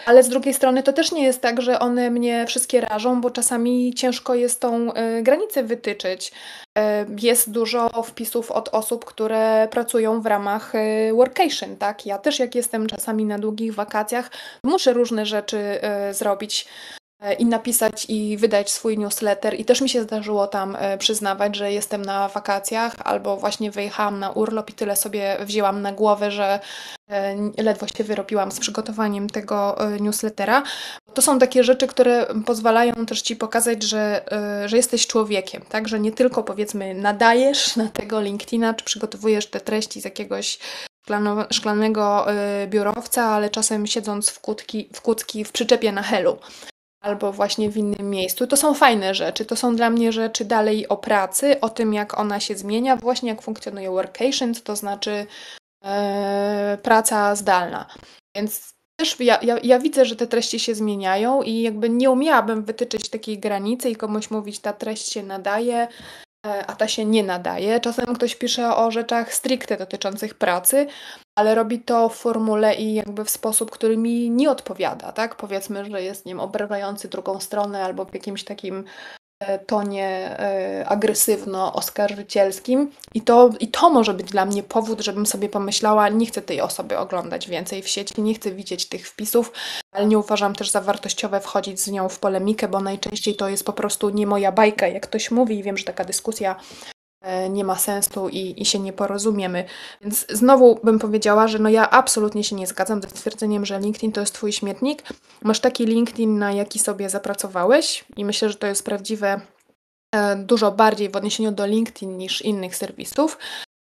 ale z drugiej strony to też nie jest tak, że one mnie wszystkie rażą, bo czasami ciężko jest tą y, granicę wytyczyć. Y, jest dużo wpisów od osób, które pracują w ramach y, workation, tak? Ja też jak jestem czasami na długich wakacjach, muszę różne rzeczy zrobić i napisać i wydać swój newsletter. I też mi się zdarzyło tam e, przyznawać, że jestem na wakacjach albo właśnie wyjechałam na urlop i tyle sobie wzięłam na głowę, że e, ledwo się wyrobiłam z przygotowaniem tego newslettera. To są takie rzeczy, które pozwalają też Ci pokazać, że, że jesteś człowiekiem, tak? Że nie tylko powiedzmy nadajesz na tego LinkedIna, czy przygotowujesz te treści z jakiegoś szklanego biurowca, ale czasem siedząc w, kutki, w kucki w przyczepie na helu albo właśnie w innym miejscu. To są fajne rzeczy. To są dla mnie rzeczy dalej o pracy, o tym, jak ona się zmienia, właśnie jak funkcjonuje workations, to znaczy e, praca zdalna. Więc też ja, ja, ja, widzę, że te treści się zmieniają i jakby nie umiałabym wytyczyć takiej granicy i komuś mówić, ta treść się nadaje, e, a ta się nie nadaje. Czasem ktoś pisze o rzeczach stricte dotyczących pracy, ale robi to w formule i jakby w sposób, który mi nie odpowiada, tak? Powiedzmy, że jest, nie wiem, obrażający drugą stronę albo w jakimś takim e, tonie e, agresywno-oskarżycielskim I to, i to może być dla mnie powód, żebym sobie pomyślała, nie chcę tej osoby oglądać więcej w sieci, nie chcę widzieć tych wpisów, ale nie uważam też za wartościowe wchodzić z nią w polemikę, bo najczęściej to jest po prostu nie moja bajka, jak ktoś mówi i wiem, że taka dyskusja nie ma sensu i, i się nie porozumiemy. Więc znowu bym powiedziała, że no ja absolutnie się nie zgadzam ze stwierdzeniem, że LinkedIn to jest Twój śmietnik. Masz taki LinkedIn, na jaki sobie zapracowałeś i myślę, że to jest prawdziwe e, dużo bardziej w odniesieniu do LinkedIn niż innych serwisów.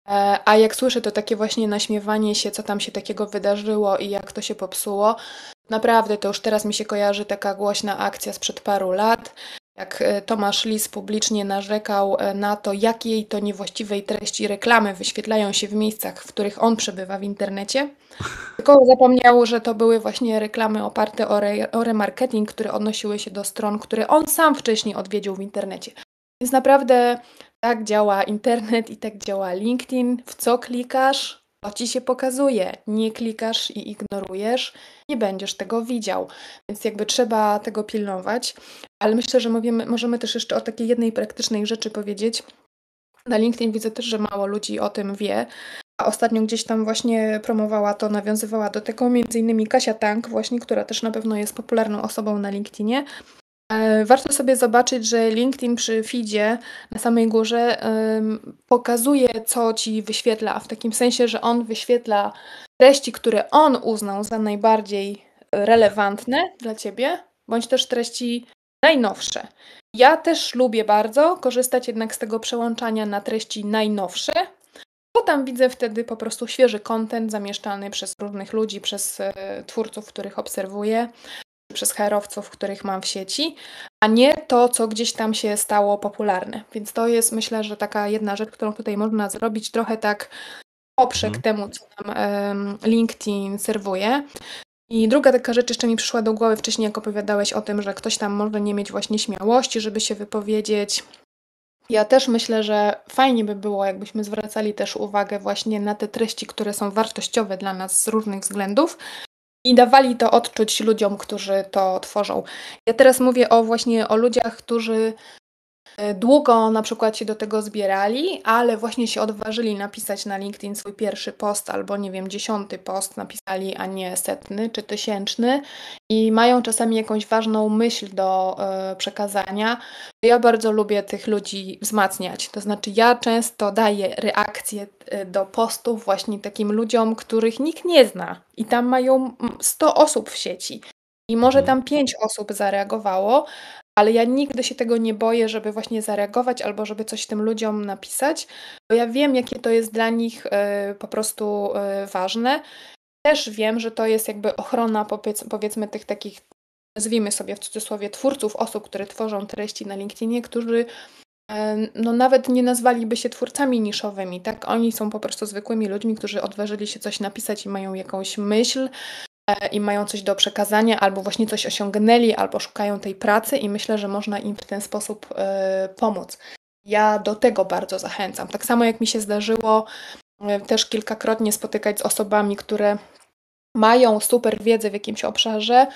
E, a jak słyszę to takie właśnie naśmiewanie się, co tam się takiego wydarzyło i jak to się popsuło, naprawdę to już teraz mi się kojarzy taka głośna akcja sprzed paru lat, jak e, Tomasz Lis publicznie narzekał e, na to, jakiej to niewłaściwej treści reklamy wyświetlają się w miejscach, w których on przebywa w internecie. Tylko zapomniał, że to były właśnie reklamy oparte o, re, o remarketing, które odnosiły się do stron, które on sam wcześniej odwiedził w internecie. Więc naprawdę tak działa internet i tak działa LinkedIn. W co klikasz, to ci się pokazuje. Nie klikasz i ignorujesz, nie będziesz tego widział. Więc jakby trzeba tego pilnować. Ale myślę, że mówimy, możemy też jeszcze o takiej jednej praktycznej rzeczy powiedzieć. Na LinkedIn widzę też, że mało ludzi o tym wie. A ostatnio gdzieś tam właśnie promowała to, nawiązywała do tego między innymi Kasia Tank, właśnie, która też na pewno jest popularną osobą na LinkedInie. E, warto sobie zobaczyć, że LinkedIn przy feedzie na samej górze pokazuje, co ci wyświetla, w takim sensie, że on wyświetla treści, które on uznał za najbardziej relevantne dla ciebie, bądź też treści najnowsze. Ja też lubię bardzo korzystać jednak z tego przełączania na treści najnowsze, bo tam widzę wtedy po prostu świeży content zamieszczany przez różnych ludzi, przez e, twórców, których obserwuję przez herowców, których mam w sieci, a nie to, co gdzieś tam się stało popularne. Więc to jest myślę, że taka jedna rzecz, którą tutaj można zrobić, trochę tak poprzek hmm. temu, co nam um, LinkedIn serwuje. I druga taka rzecz jeszcze mi przyszła do głowy wcześniej, jak opowiadałeś o tym, że ktoś tam może nie mieć właśnie śmiałości, żeby się wypowiedzieć. Ja też myślę, że fajnie by było, jakbyśmy zwracali też uwagę właśnie na te treści, które są wartościowe dla nas z różnych względów, i dawali to odczuć ludziom, którzy to tworzą. Ja teraz mówię o właśnie o ludziach, którzy długo na przykład się do tego zbierali, ale właśnie się odważyli napisać na LinkedIn swój pierwszy post albo nie wiem, dziesiąty post napisali, a nie setny czy tysięczny i mają czasami jakąś ważną myśl do y, przekazania. Ja bardzo lubię tych ludzi wzmacniać. To znaczy, ja często daję reakcje e, do postów właśnie takim ludziom, których nikt nie zna i tam mają 100 osób w sieci. I może mhm. tam pięć osób zareagowało, ale ja nigdy się tego nie boję, żeby właśnie zareagować albo żeby coś tym ludziom napisać, bo ja wiem, jakie to jest dla nich y, po prostu y, ważne. Też wiem, że to jest jakby ochrona powiedz, powiedzmy tych takich, nazwijmy sobie w cudzysłowie, twórców, osób, które tworzą treści na LinkedInie, którzy y, no nawet nie nazwaliby się twórcami niszowymi, tak? Oni są po prostu zwykłymi ludźmi, którzy odważyli się coś napisać i mają jakąś myśl, E, i mają coś do przekazania, albo właśnie coś osiągnęli, albo szukają tej pracy, i myślę, że można im w ten sposób e, pomóc. Ja do tego bardzo zachęcam. Tak samo jak mi się zdarzyło e, też kilkakrotnie spotykać z osobami, które mają super wiedzę w jakimś obszarze,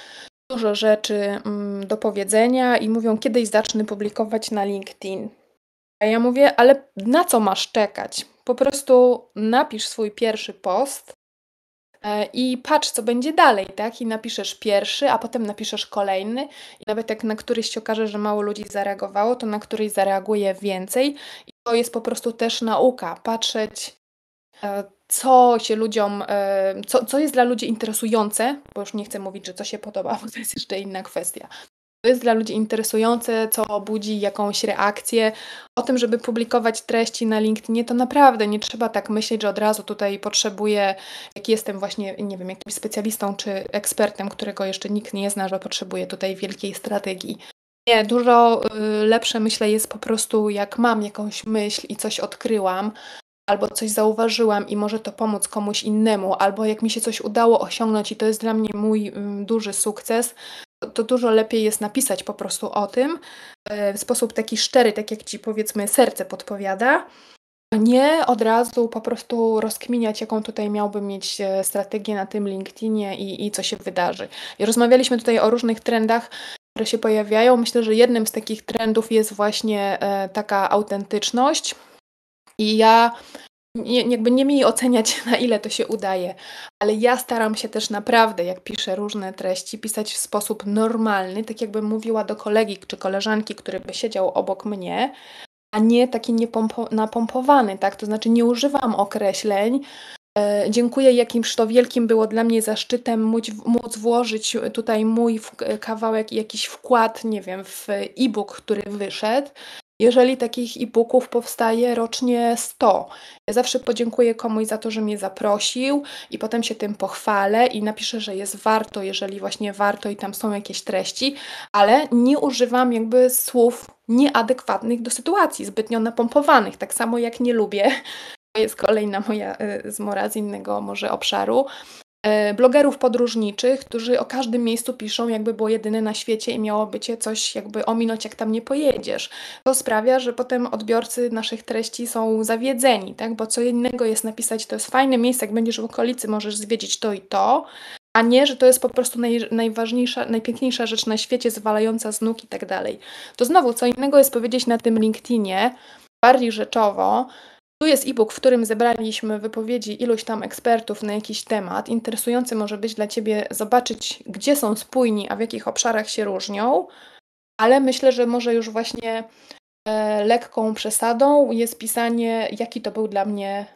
dużo rzeczy mm, do powiedzenia i mówią, kiedyś zacznę publikować na LinkedIn. A ja mówię, ale na co masz czekać? Po prostu napisz swój pierwszy post, E, i patrz, co będzie dalej, tak? I napiszesz pierwszy, a potem napiszesz kolejny. I nawet jak na któryś się okaże, że mało ludzi zareagowało, to na któryś zareaguje więcej. I to jest po prostu też nauka. Patrzeć, e, co się ludziom, e, co, co jest dla ludzi interesujące, bo już nie chcę mówić, że co się podoba, bo to jest jeszcze inna kwestia jest dla ludzi interesujące, co budzi jakąś reakcję. O tym, żeby publikować treści na LinkedInie, to naprawdę nie trzeba tak myśleć, że od razu tutaj potrzebuję, jak jestem właśnie, nie wiem, jakimś specjalistą czy ekspertem, którego jeszcze nikt nie zna, że potrzebuję tutaj wielkiej strategii. Nie, dużo y, lepsze myślę jest po prostu, jak mam jakąś myśl i coś odkryłam, albo coś zauważyłam i może to pomóc komuś innemu, albo jak mi się coś udało osiągnąć i to jest dla mnie mój duży sukces, to dużo lepiej jest napisać po prostu o tym e, w sposób taki szczery, tak jak ci powiedzmy serce podpowiada, a nie od razu po prostu rozkminiać, jaką tutaj miałbym mieć e, strategię na tym LinkedInie i, i co się wydarzy. I rozmawialiśmy tutaj o różnych trendach, które się pojawiają. Myślę, że jednym z takich trendów jest właśnie e, taka autentyczność. I ja nie, jakby nie mi oceniać, na ile to się udaje, ale ja staram się też naprawdę, jak piszę różne treści, pisać w sposób normalny, tak jakbym mówiła do kolegi czy koleżanki, który by siedział obok mnie, a nie taki napompowany, tak? To znaczy nie używam określeń. E, dziękuję, jakimś to wielkim było dla mnie zaszczytem móc, móc włożyć tutaj mój kawałek, jakiś wkład, nie wiem, w e-book, który wyszedł jeżeli takich e-booków powstaje rocznie 100. Ja zawsze podziękuję komuś za to, że mnie zaprosił i potem się tym pochwalę i napiszę, że jest warto, jeżeli właśnie warto i tam są jakieś treści, ale nie używam jakby słów nieadekwatnych do sytuacji, zbytnio napompowanych. Tak samo jak nie lubię, to jest kolejna moja y, zmora z innego może obszaru, blogerów podróżniczych, którzy o każdym miejscu piszą, jakby było jedyne na świecie i miałoby cię coś jakby ominąć, jak tam nie pojedziesz. To sprawia, że potem odbiorcy naszych treści są zawiedzeni, tak? Bo co innego jest napisać, to jest fajne miejsce, jak będziesz w okolicy, możesz zwiedzić to i to, a nie, że to jest po prostu naj, najważniejsza, najpiękniejsza rzecz na świecie, zwalająca z nóg i tak dalej. To znowu, co innego jest powiedzieć na tym LinkedInie, bardziej rzeczowo, tu jest e-book, w którym zebraliśmy wypowiedzi iluś tam ekspertów na jakiś temat. Interesujący może być dla Ciebie zobaczyć, gdzie są spójni, a w jakich obszarach się różnią, ale myślę, że może już właśnie e, lekką przesadą jest pisanie, jaki to był dla mnie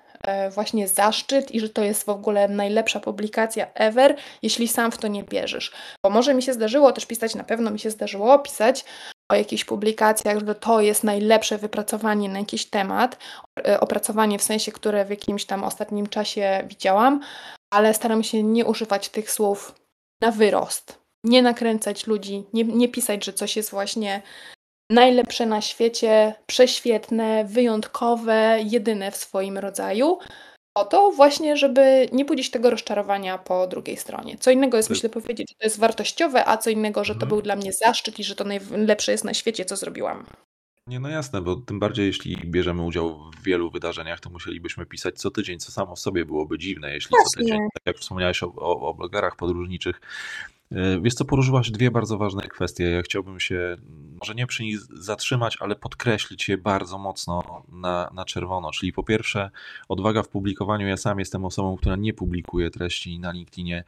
właśnie zaszczyt i że to jest w ogóle najlepsza publikacja ever, jeśli sam w to nie bierzesz. Bo może mi się zdarzyło też pisać, na pewno mi się zdarzyło pisać o jakichś publikacjach, że to jest najlepsze wypracowanie na jakiś temat, e, opracowanie w sensie, które w jakimś tam ostatnim czasie widziałam, ale staram się nie używać tych słów na wyrost. Nie nakręcać ludzi, nie, nie pisać, że coś jest właśnie najlepsze na świecie, prześwietne, wyjątkowe, jedyne w swoim rodzaju, o to właśnie, żeby nie budzić tego rozczarowania po drugiej stronie. Co innego jest, myślę, powiedzieć, że to jest wartościowe, a co innego, że to mhm. był dla mnie zaszczyt i że to najlepsze jest na świecie, co zrobiłam. Nie, no jasne, bo tym bardziej jeśli bierzemy udział w wielu wydarzeniach, to musielibyśmy pisać co tydzień, co samo w sobie byłoby dziwne, jeśli Właśnie. co tydzień, tak jak wspomniałeś o, o, o blogerach podróżniczych, wiesz co, poruszyłaś dwie bardzo ważne kwestie. Ja chciałbym się może nie przy nich zatrzymać, ale podkreślić je bardzo mocno na, na czerwono. Czyli po pierwsze, odwaga w publikowaniu. Ja sam jestem osobą, która nie publikuje treści na LinkedInie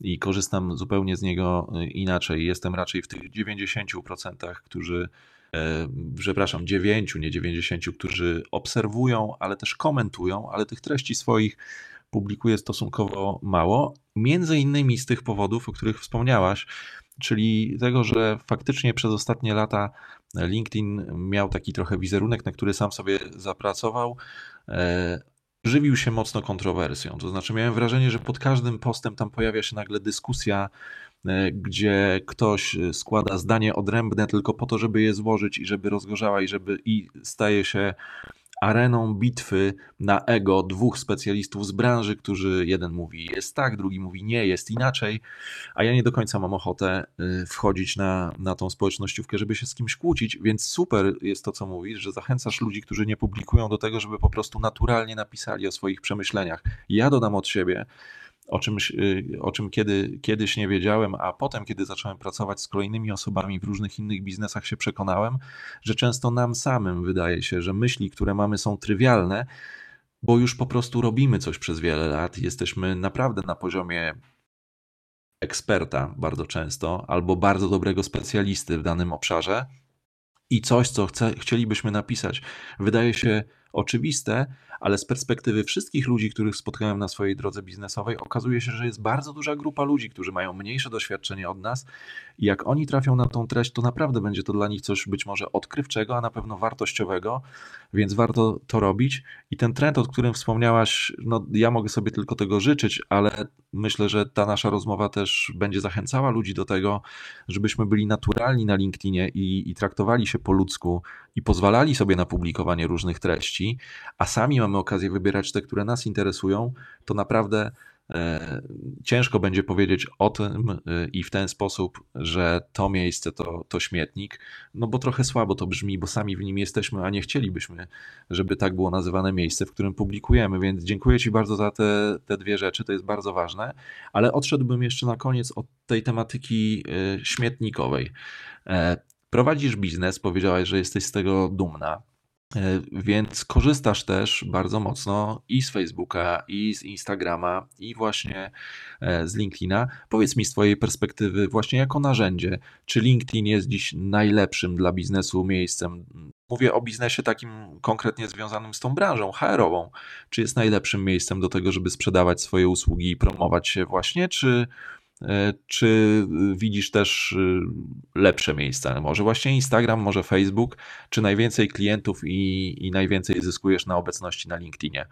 i korzystam zupełnie z niego e, inaczej. Jestem raczej w tych 90%, którzy e, przepraszam, 9, nie 90, którzy obserwują, ale też komentują, ale tych treści swoich publikuje stosunkowo mało, między innymi z tych powodów, o których wspomniałaś, czyli tego, że faktycznie przez ostatnie lata LinkedIn miał taki trochę wizerunek, na który sam sobie zapracował. E, żywił się mocno kontrowersją. To znaczy, miałem wrażenie, że pod każdym postem tam pojawia się nagle dyskusja, e, gdzie ktoś składa zdanie odrębne tylko po to, żeby je złożyć i żeby rozgorzała i żeby i staje się areną bitwy na ego dwóch specjalistów z branży, którzy jeden mówi jest tak, drugi mówi nie, jest inaczej, a ja nie do końca mam ochotę y, wchodzić na, na tą społecznościówkę, żeby się z kimś kłócić, więc super jest to, co mówisz, że zachęcasz ludzi, którzy nie publikują do tego, żeby po prostu naturalnie napisali o swoich przemyśleniach. Ja dodam od siebie, o, czymś, y, o czym kiedy, kiedyś nie wiedziałem, a potem, kiedy zacząłem pracować z kolejnymi osobami w różnych innych biznesach, się przekonałem, że często nam samym wydaje się, że myśli, które mamy, są trywialne, bo już po prostu robimy coś przez wiele lat, jesteśmy naprawdę na poziomie eksperta bardzo często, albo bardzo dobrego specjalisty w danym obszarze. I coś, co chce, chcielibyśmy napisać, wydaje się oczywiste, ale z perspektywy wszystkich ludzi, których spotkałem na swojej drodze biznesowej, okazuje się, że jest bardzo duża grupa ludzi, którzy mają mniejsze doświadczenie od nas i jak oni trafią na tą treść, to naprawdę będzie to dla nich coś być może odkrywczego, a na pewno wartościowego, więc warto to robić. I ten trend, o którym wspomniałaś, no ja mogę sobie tylko tego życzyć, ale myślę, że ta nasza rozmowa też będzie zachęcała ludzi do tego, żebyśmy byli naturalni na LinkedInie i, i traktowali się po ludzku i pozwalali sobie na publikowanie różnych treści, a sami mamy okazję wybierać te, które nas interesują, to naprawdę e, ciężko będzie powiedzieć o tym e, i w ten sposób, że to miejsce to, to śmietnik, no bo trochę słabo to brzmi, bo sami w nim jesteśmy, a nie chcielibyśmy, żeby tak było nazywane miejsce, w którym publikujemy, więc dziękuję Ci bardzo za te, te dwie rzeczy, to jest bardzo ważne, ale odszedłbym jeszcze na koniec od tej tematyki e, śmietnikowej. Prowadzisz biznes, powiedziałaś, że jesteś z tego dumna. E, więc korzystasz też bardzo mocno i z Facebooka, i z Instagrama, i właśnie e, z LinkedIna. Powiedz mi z Twojej perspektywy, właśnie jako narzędzie, czy LinkedIn jest dziś najlepszym dla biznesu miejscem? Mówię o biznesie takim konkretnie związanym z tą branżą HR-ową. Czy jest najlepszym miejscem do tego, żeby sprzedawać swoje usługi i promować się właśnie, czy Czy widzisz też lepsze miejsca? Może właśnie Instagram, może Facebook? Czy najwięcej klientów i, i najwięcej zyskujesz na obecności na LinkedInie?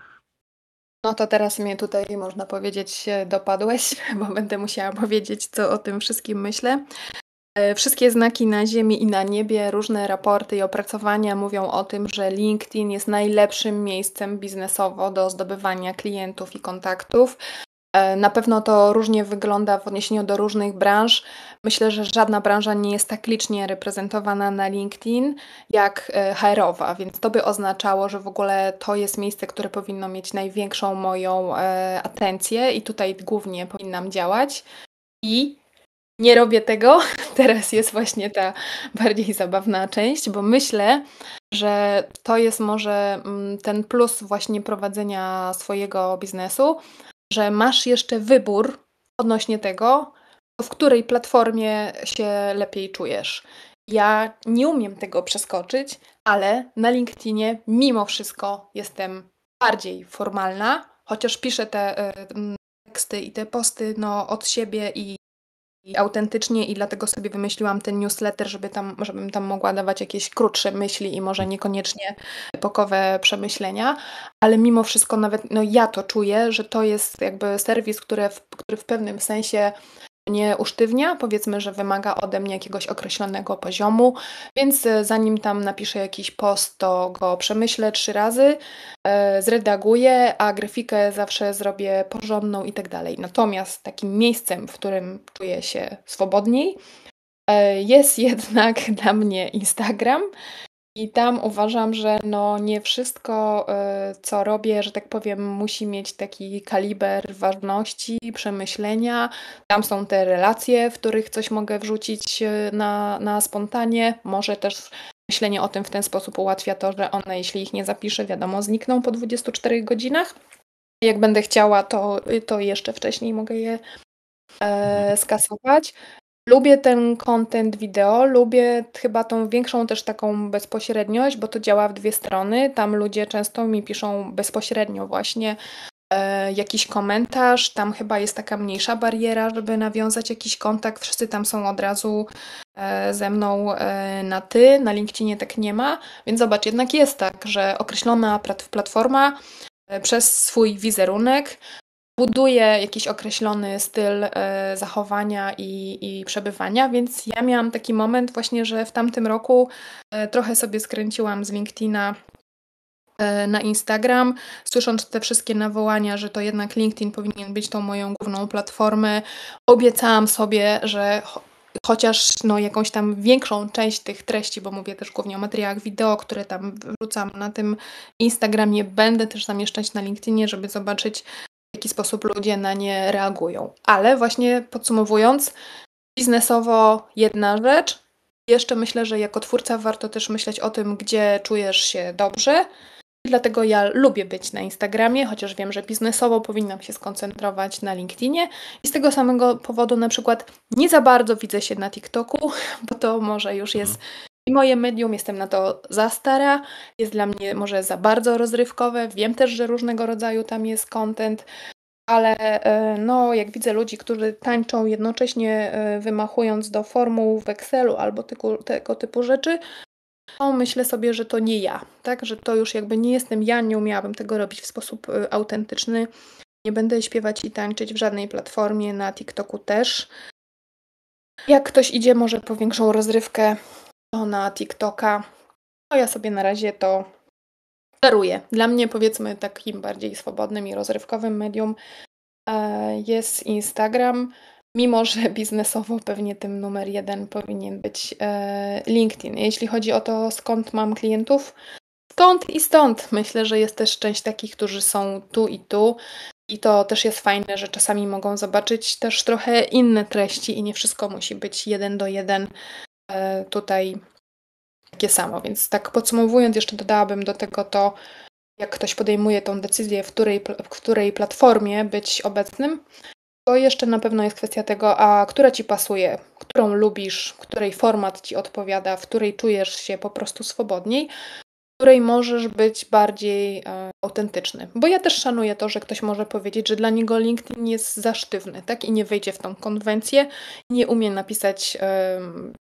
No to teraz mnie tutaj, można powiedzieć, dopadłeś, bo będę musiała powiedzieć, co o tym wszystkim myślę. E, wszystkie znaki na ziemi i na niebie, różne raporty i opracowania mówią o tym, że LinkedIn jest najlepszym miejscem biznesowo do zdobywania klientów i kontaktów. E, na pewno to różnie wygląda w odniesieniu do różnych branż. Myślę, że żadna branża nie jest tak licznie reprezentowana na LinkedIn jak e, HR-owa, więc to by oznaczało, że w ogóle to jest miejsce, które powinno mieć największą moją atencję i tutaj głównie powinnam działać. I nie robię tego. Teraz jest właśnie ta bardziej zabawna część, bo myślę, że to jest może mm, ten plus właśnie prowadzenia swojego biznesu, że masz jeszcze wybór odnośnie tego, w której platformie się lepiej czujesz. Ja nie umiem tego przeskoczyć, ale na LinkedInie mimo wszystko jestem bardziej formalna, chociaż piszę te y, teksty i te posty no, od siebie i autentycznie i dlatego sobie wymyśliłam ten newsletter, żeby tam, żebym tam mogła dawać jakieś krótsze myśli i może niekoniecznie epokowe przemyślenia, ale mimo wszystko nawet no ja to czuję, że to jest jakby serwis, który w, który w pewnym sensie nie usztywnia, powiedzmy, że wymaga ode mnie jakiegoś określonego poziomu, więc e, zanim tam napiszę jakiś post, to go przemyślę trzy razy, e, zredaguję, a grafikę zawsze zrobię porządną i tak dalej. Natomiast takim miejscem, w którym czuję się swobodniej, e, jest jednak dla mnie Instagram. I tam uważam, że no nie wszystko, y, co robię, że tak powiem, musi mieć taki kaliber ważności, przemyślenia. Tam są te relacje, w których coś mogę wrzucić y, na, na spontanie. Może też myślenie o tym w ten sposób ułatwia to, że one, jeśli ich nie zapiszę, wiadomo, znikną po 24 godzinach. Jak będę chciała, to, to jeszcze wcześniej mogę je e, skasować. Lubię ten content wideo, lubię chyba tą większą też taką bezpośredniość, bo to działa w dwie strony. Tam ludzie często mi piszą bezpośrednio właśnie e, jakiś komentarz, tam chyba jest taka mniejsza bariera, żeby nawiązać jakiś kontakt. Wszyscy tam są od razu e, ze mną e, na ty, na LinkedInie tak nie ma, więc zobacz, jednak jest tak, że określona platforma e, przez swój wizerunek buduje jakiś określony styl e, zachowania i, i przebywania, więc ja miałam taki moment właśnie, że w tamtym roku e, trochę sobie skręciłam z LinkedIna e, na Instagram, słysząc te wszystkie nawołania, że to jednak LinkedIn powinien być tą moją główną platformę, obiecałam sobie, że chociaż no, jakąś tam większą część tych treści, bo mówię też głównie o materiałach wideo, które tam wrzucam na tym Instagramie, będę też zamieszczać na LinkedInie, żeby zobaczyć, jaki sposób ludzie na nie reagują. Ale właśnie podsumowując, biznesowo jedna rzecz. Jeszcze myślę, że jako twórca warto też myśleć o tym, gdzie czujesz się dobrze. Dlatego ja lubię być na Instagramie, chociaż wiem, że biznesowo powinnam się skoncentrować na LinkedInie. I z tego samego powodu na przykład nie za bardzo widzę się na TikToku, bo to może już jest i moje medium, jestem na to za stara, jest dla mnie może za bardzo rozrywkowe. Wiem też, że różnego rodzaju tam jest content, ale e, no, jak widzę ludzi, którzy tańczą jednocześnie e, wymachując do formuł w Excelu albo tyku, tego typu rzeczy, to myślę sobie, że to nie ja, tak? Że to już jakby nie jestem ja, nie umiałabym tego robić w sposób e, autentyczny. Nie będę śpiewać i tańczyć w żadnej platformie, na TikToku też. Jak ktoś idzie może po większą rozrywkę, na TikToka. No ja sobie na razie to daruję. Dla mnie powiedzmy takim bardziej swobodnym i rozrywkowym medium e, jest Instagram, mimo że biznesowo pewnie tym numer jeden powinien być e, LinkedIn. Jeśli chodzi o to, skąd mam klientów, skąd i stąd. Myślę, że jest też część takich, którzy są tu i tu. I to też jest fajne, że czasami mogą zobaczyć też trochę inne treści i nie wszystko musi być jeden do jeden tutaj takie samo. Więc tak podsumowując, jeszcze dodałabym do tego to, jak ktoś podejmuje tą decyzję, w której, w której platformie być obecnym, to jeszcze na pewno jest kwestia tego, a która ci pasuje, którą lubisz, której format ci odpowiada, w której czujesz się po prostu swobodniej. której możesz być bardziej e, autentyczny. Bo ja też szanuję to, że ktoś może powiedzieć, że dla niego LinkedIn jest za sztywny, tak? I nie wejdzie w tą konwencję, nie umie napisać e,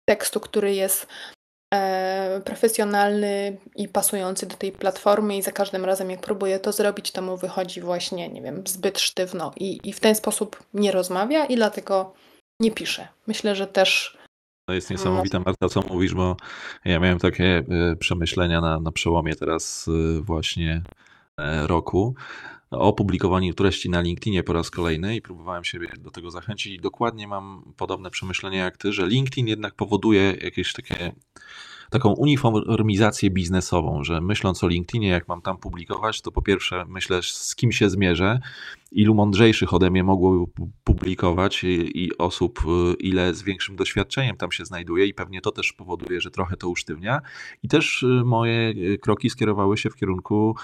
tekstu, który jest e, profesjonalny i pasujący do tej platformy i za każdym razem jak próbuje to zrobić, to mu wychodzi właśnie, nie wiem, zbyt sztywno i, i w ten sposób nie rozmawia i dlatego nie pisze. Myślę, że też to jest niesamowite, Marta, co mówisz, bo ja miałem takie e, przemyślenia na, na przełomie teraz e, właśnie e, roku o publikowaniu treści na LinkedInie po raz kolejny i próbowałem siebie do tego zachęcić i dokładnie mam podobne przemyślenia jak ty, że LinkedIn jednak powoduje jakieś takie taką uniformizację biznesową, że myśląc o LinkedInie, jak mam tam publikować, to po pierwsze myślę, z kim się zmierzę, ilu mądrzejszych ode mnie mogłoby publikować i, i osób, y, ile z większym doświadczeniem tam się znajduje, i pewnie to też powoduje, że trochę to usztywnia. I też y, moje y, kroki skierowały się w kierunku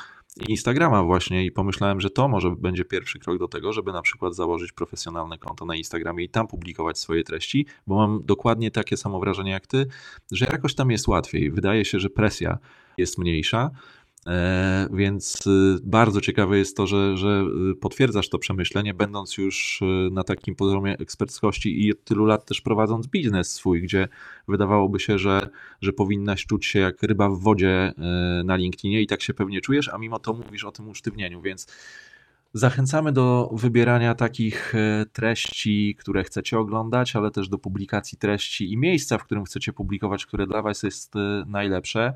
Instagrama właśnie i pomyślałem, że to może będzie pierwszy krok do tego, żeby na przykład założyć profesjonalne konto na Instagramie i tam publikować swoje treści, bo mam dokładnie takie samo wrażenie jak ty, że jakoś tam jest łatwiej. Wydaje się, że presja jest mniejsza. E, więc y, bardzo ciekawe jest to, że, że y, potwierdzasz to przemyślenie, będąc już y, na takim poziomie eksperckości i od tylu lat też prowadząc biznes swój, gdzie wydawałoby się, że, że powinnaś czuć się jak ryba w wodzie na LinkedInie i tak się pewnie czujesz, a mimo to mówisz o tym usztywnieniu, więc Zachęcamy do wybierania takich e, treści, które chcecie oglądać, ale też do publikacji treści i miejsca, w którym chcecie publikować, które dla Was jest najlepsze.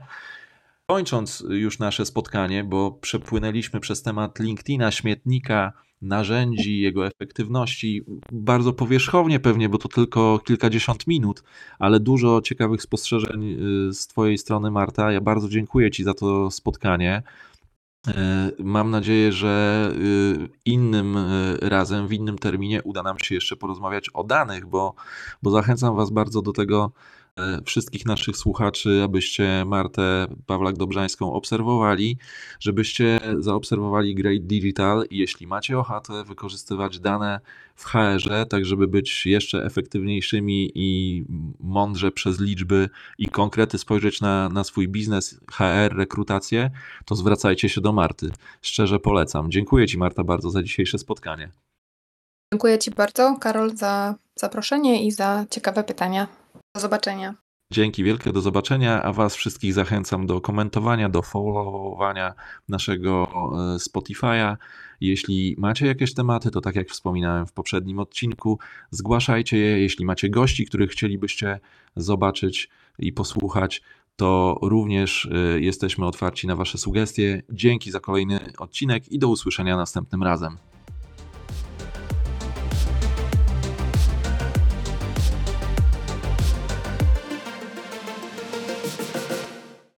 Kończąc już nasze spotkanie, bo przepłynęliśmy przez temat LinkedIna, śmietnika, narzędzi, jego efektywności, bardzo powierzchownie pewnie, bo to tylko kilkadziesiąt minut, ale dużo ciekawych spostrzeżeń y, z Twojej strony, Marta. Ja bardzo dziękuję Ci za to spotkanie. Y, mam nadzieję, że y, innym razem, w innym terminie uda nam się jeszcze porozmawiać o danych, bo, bo zachęcam Was bardzo do tego, wszystkich naszych słuchaczy, abyście Martę Pawlak-Dobrzańską obserwowali, żebyście zaobserwowali Great Digital i jeśli macie ochotę wykorzystywać dane w HR-ze, tak żeby być jeszcze efektywniejszymi i mądrze przez liczby i konkrety spojrzeć na, na swój biznes, HR, rekrutację, to zwracajcie się do Marty. Szczerze polecam. Dziękuję Ci Marta bardzo za dzisiejsze spotkanie. Dziękuję Ci bardzo, Karol, za zaproszenie i za ciekawe pytania. Do zobaczenia. Dzięki wielkie, do zobaczenia, a Was wszystkich zachęcam do komentowania, do followowania naszego e, Spotify'a. Jeśli macie jakieś tematy, to tak jak wspominałem w poprzednim odcinku, zgłaszajcie je. Jeśli macie gości, których chcielibyście zobaczyć i posłuchać, to również e, jesteśmy otwarci na Wasze sugestie. Dzięki za kolejny odcinek i do usłyszenia następnym razem.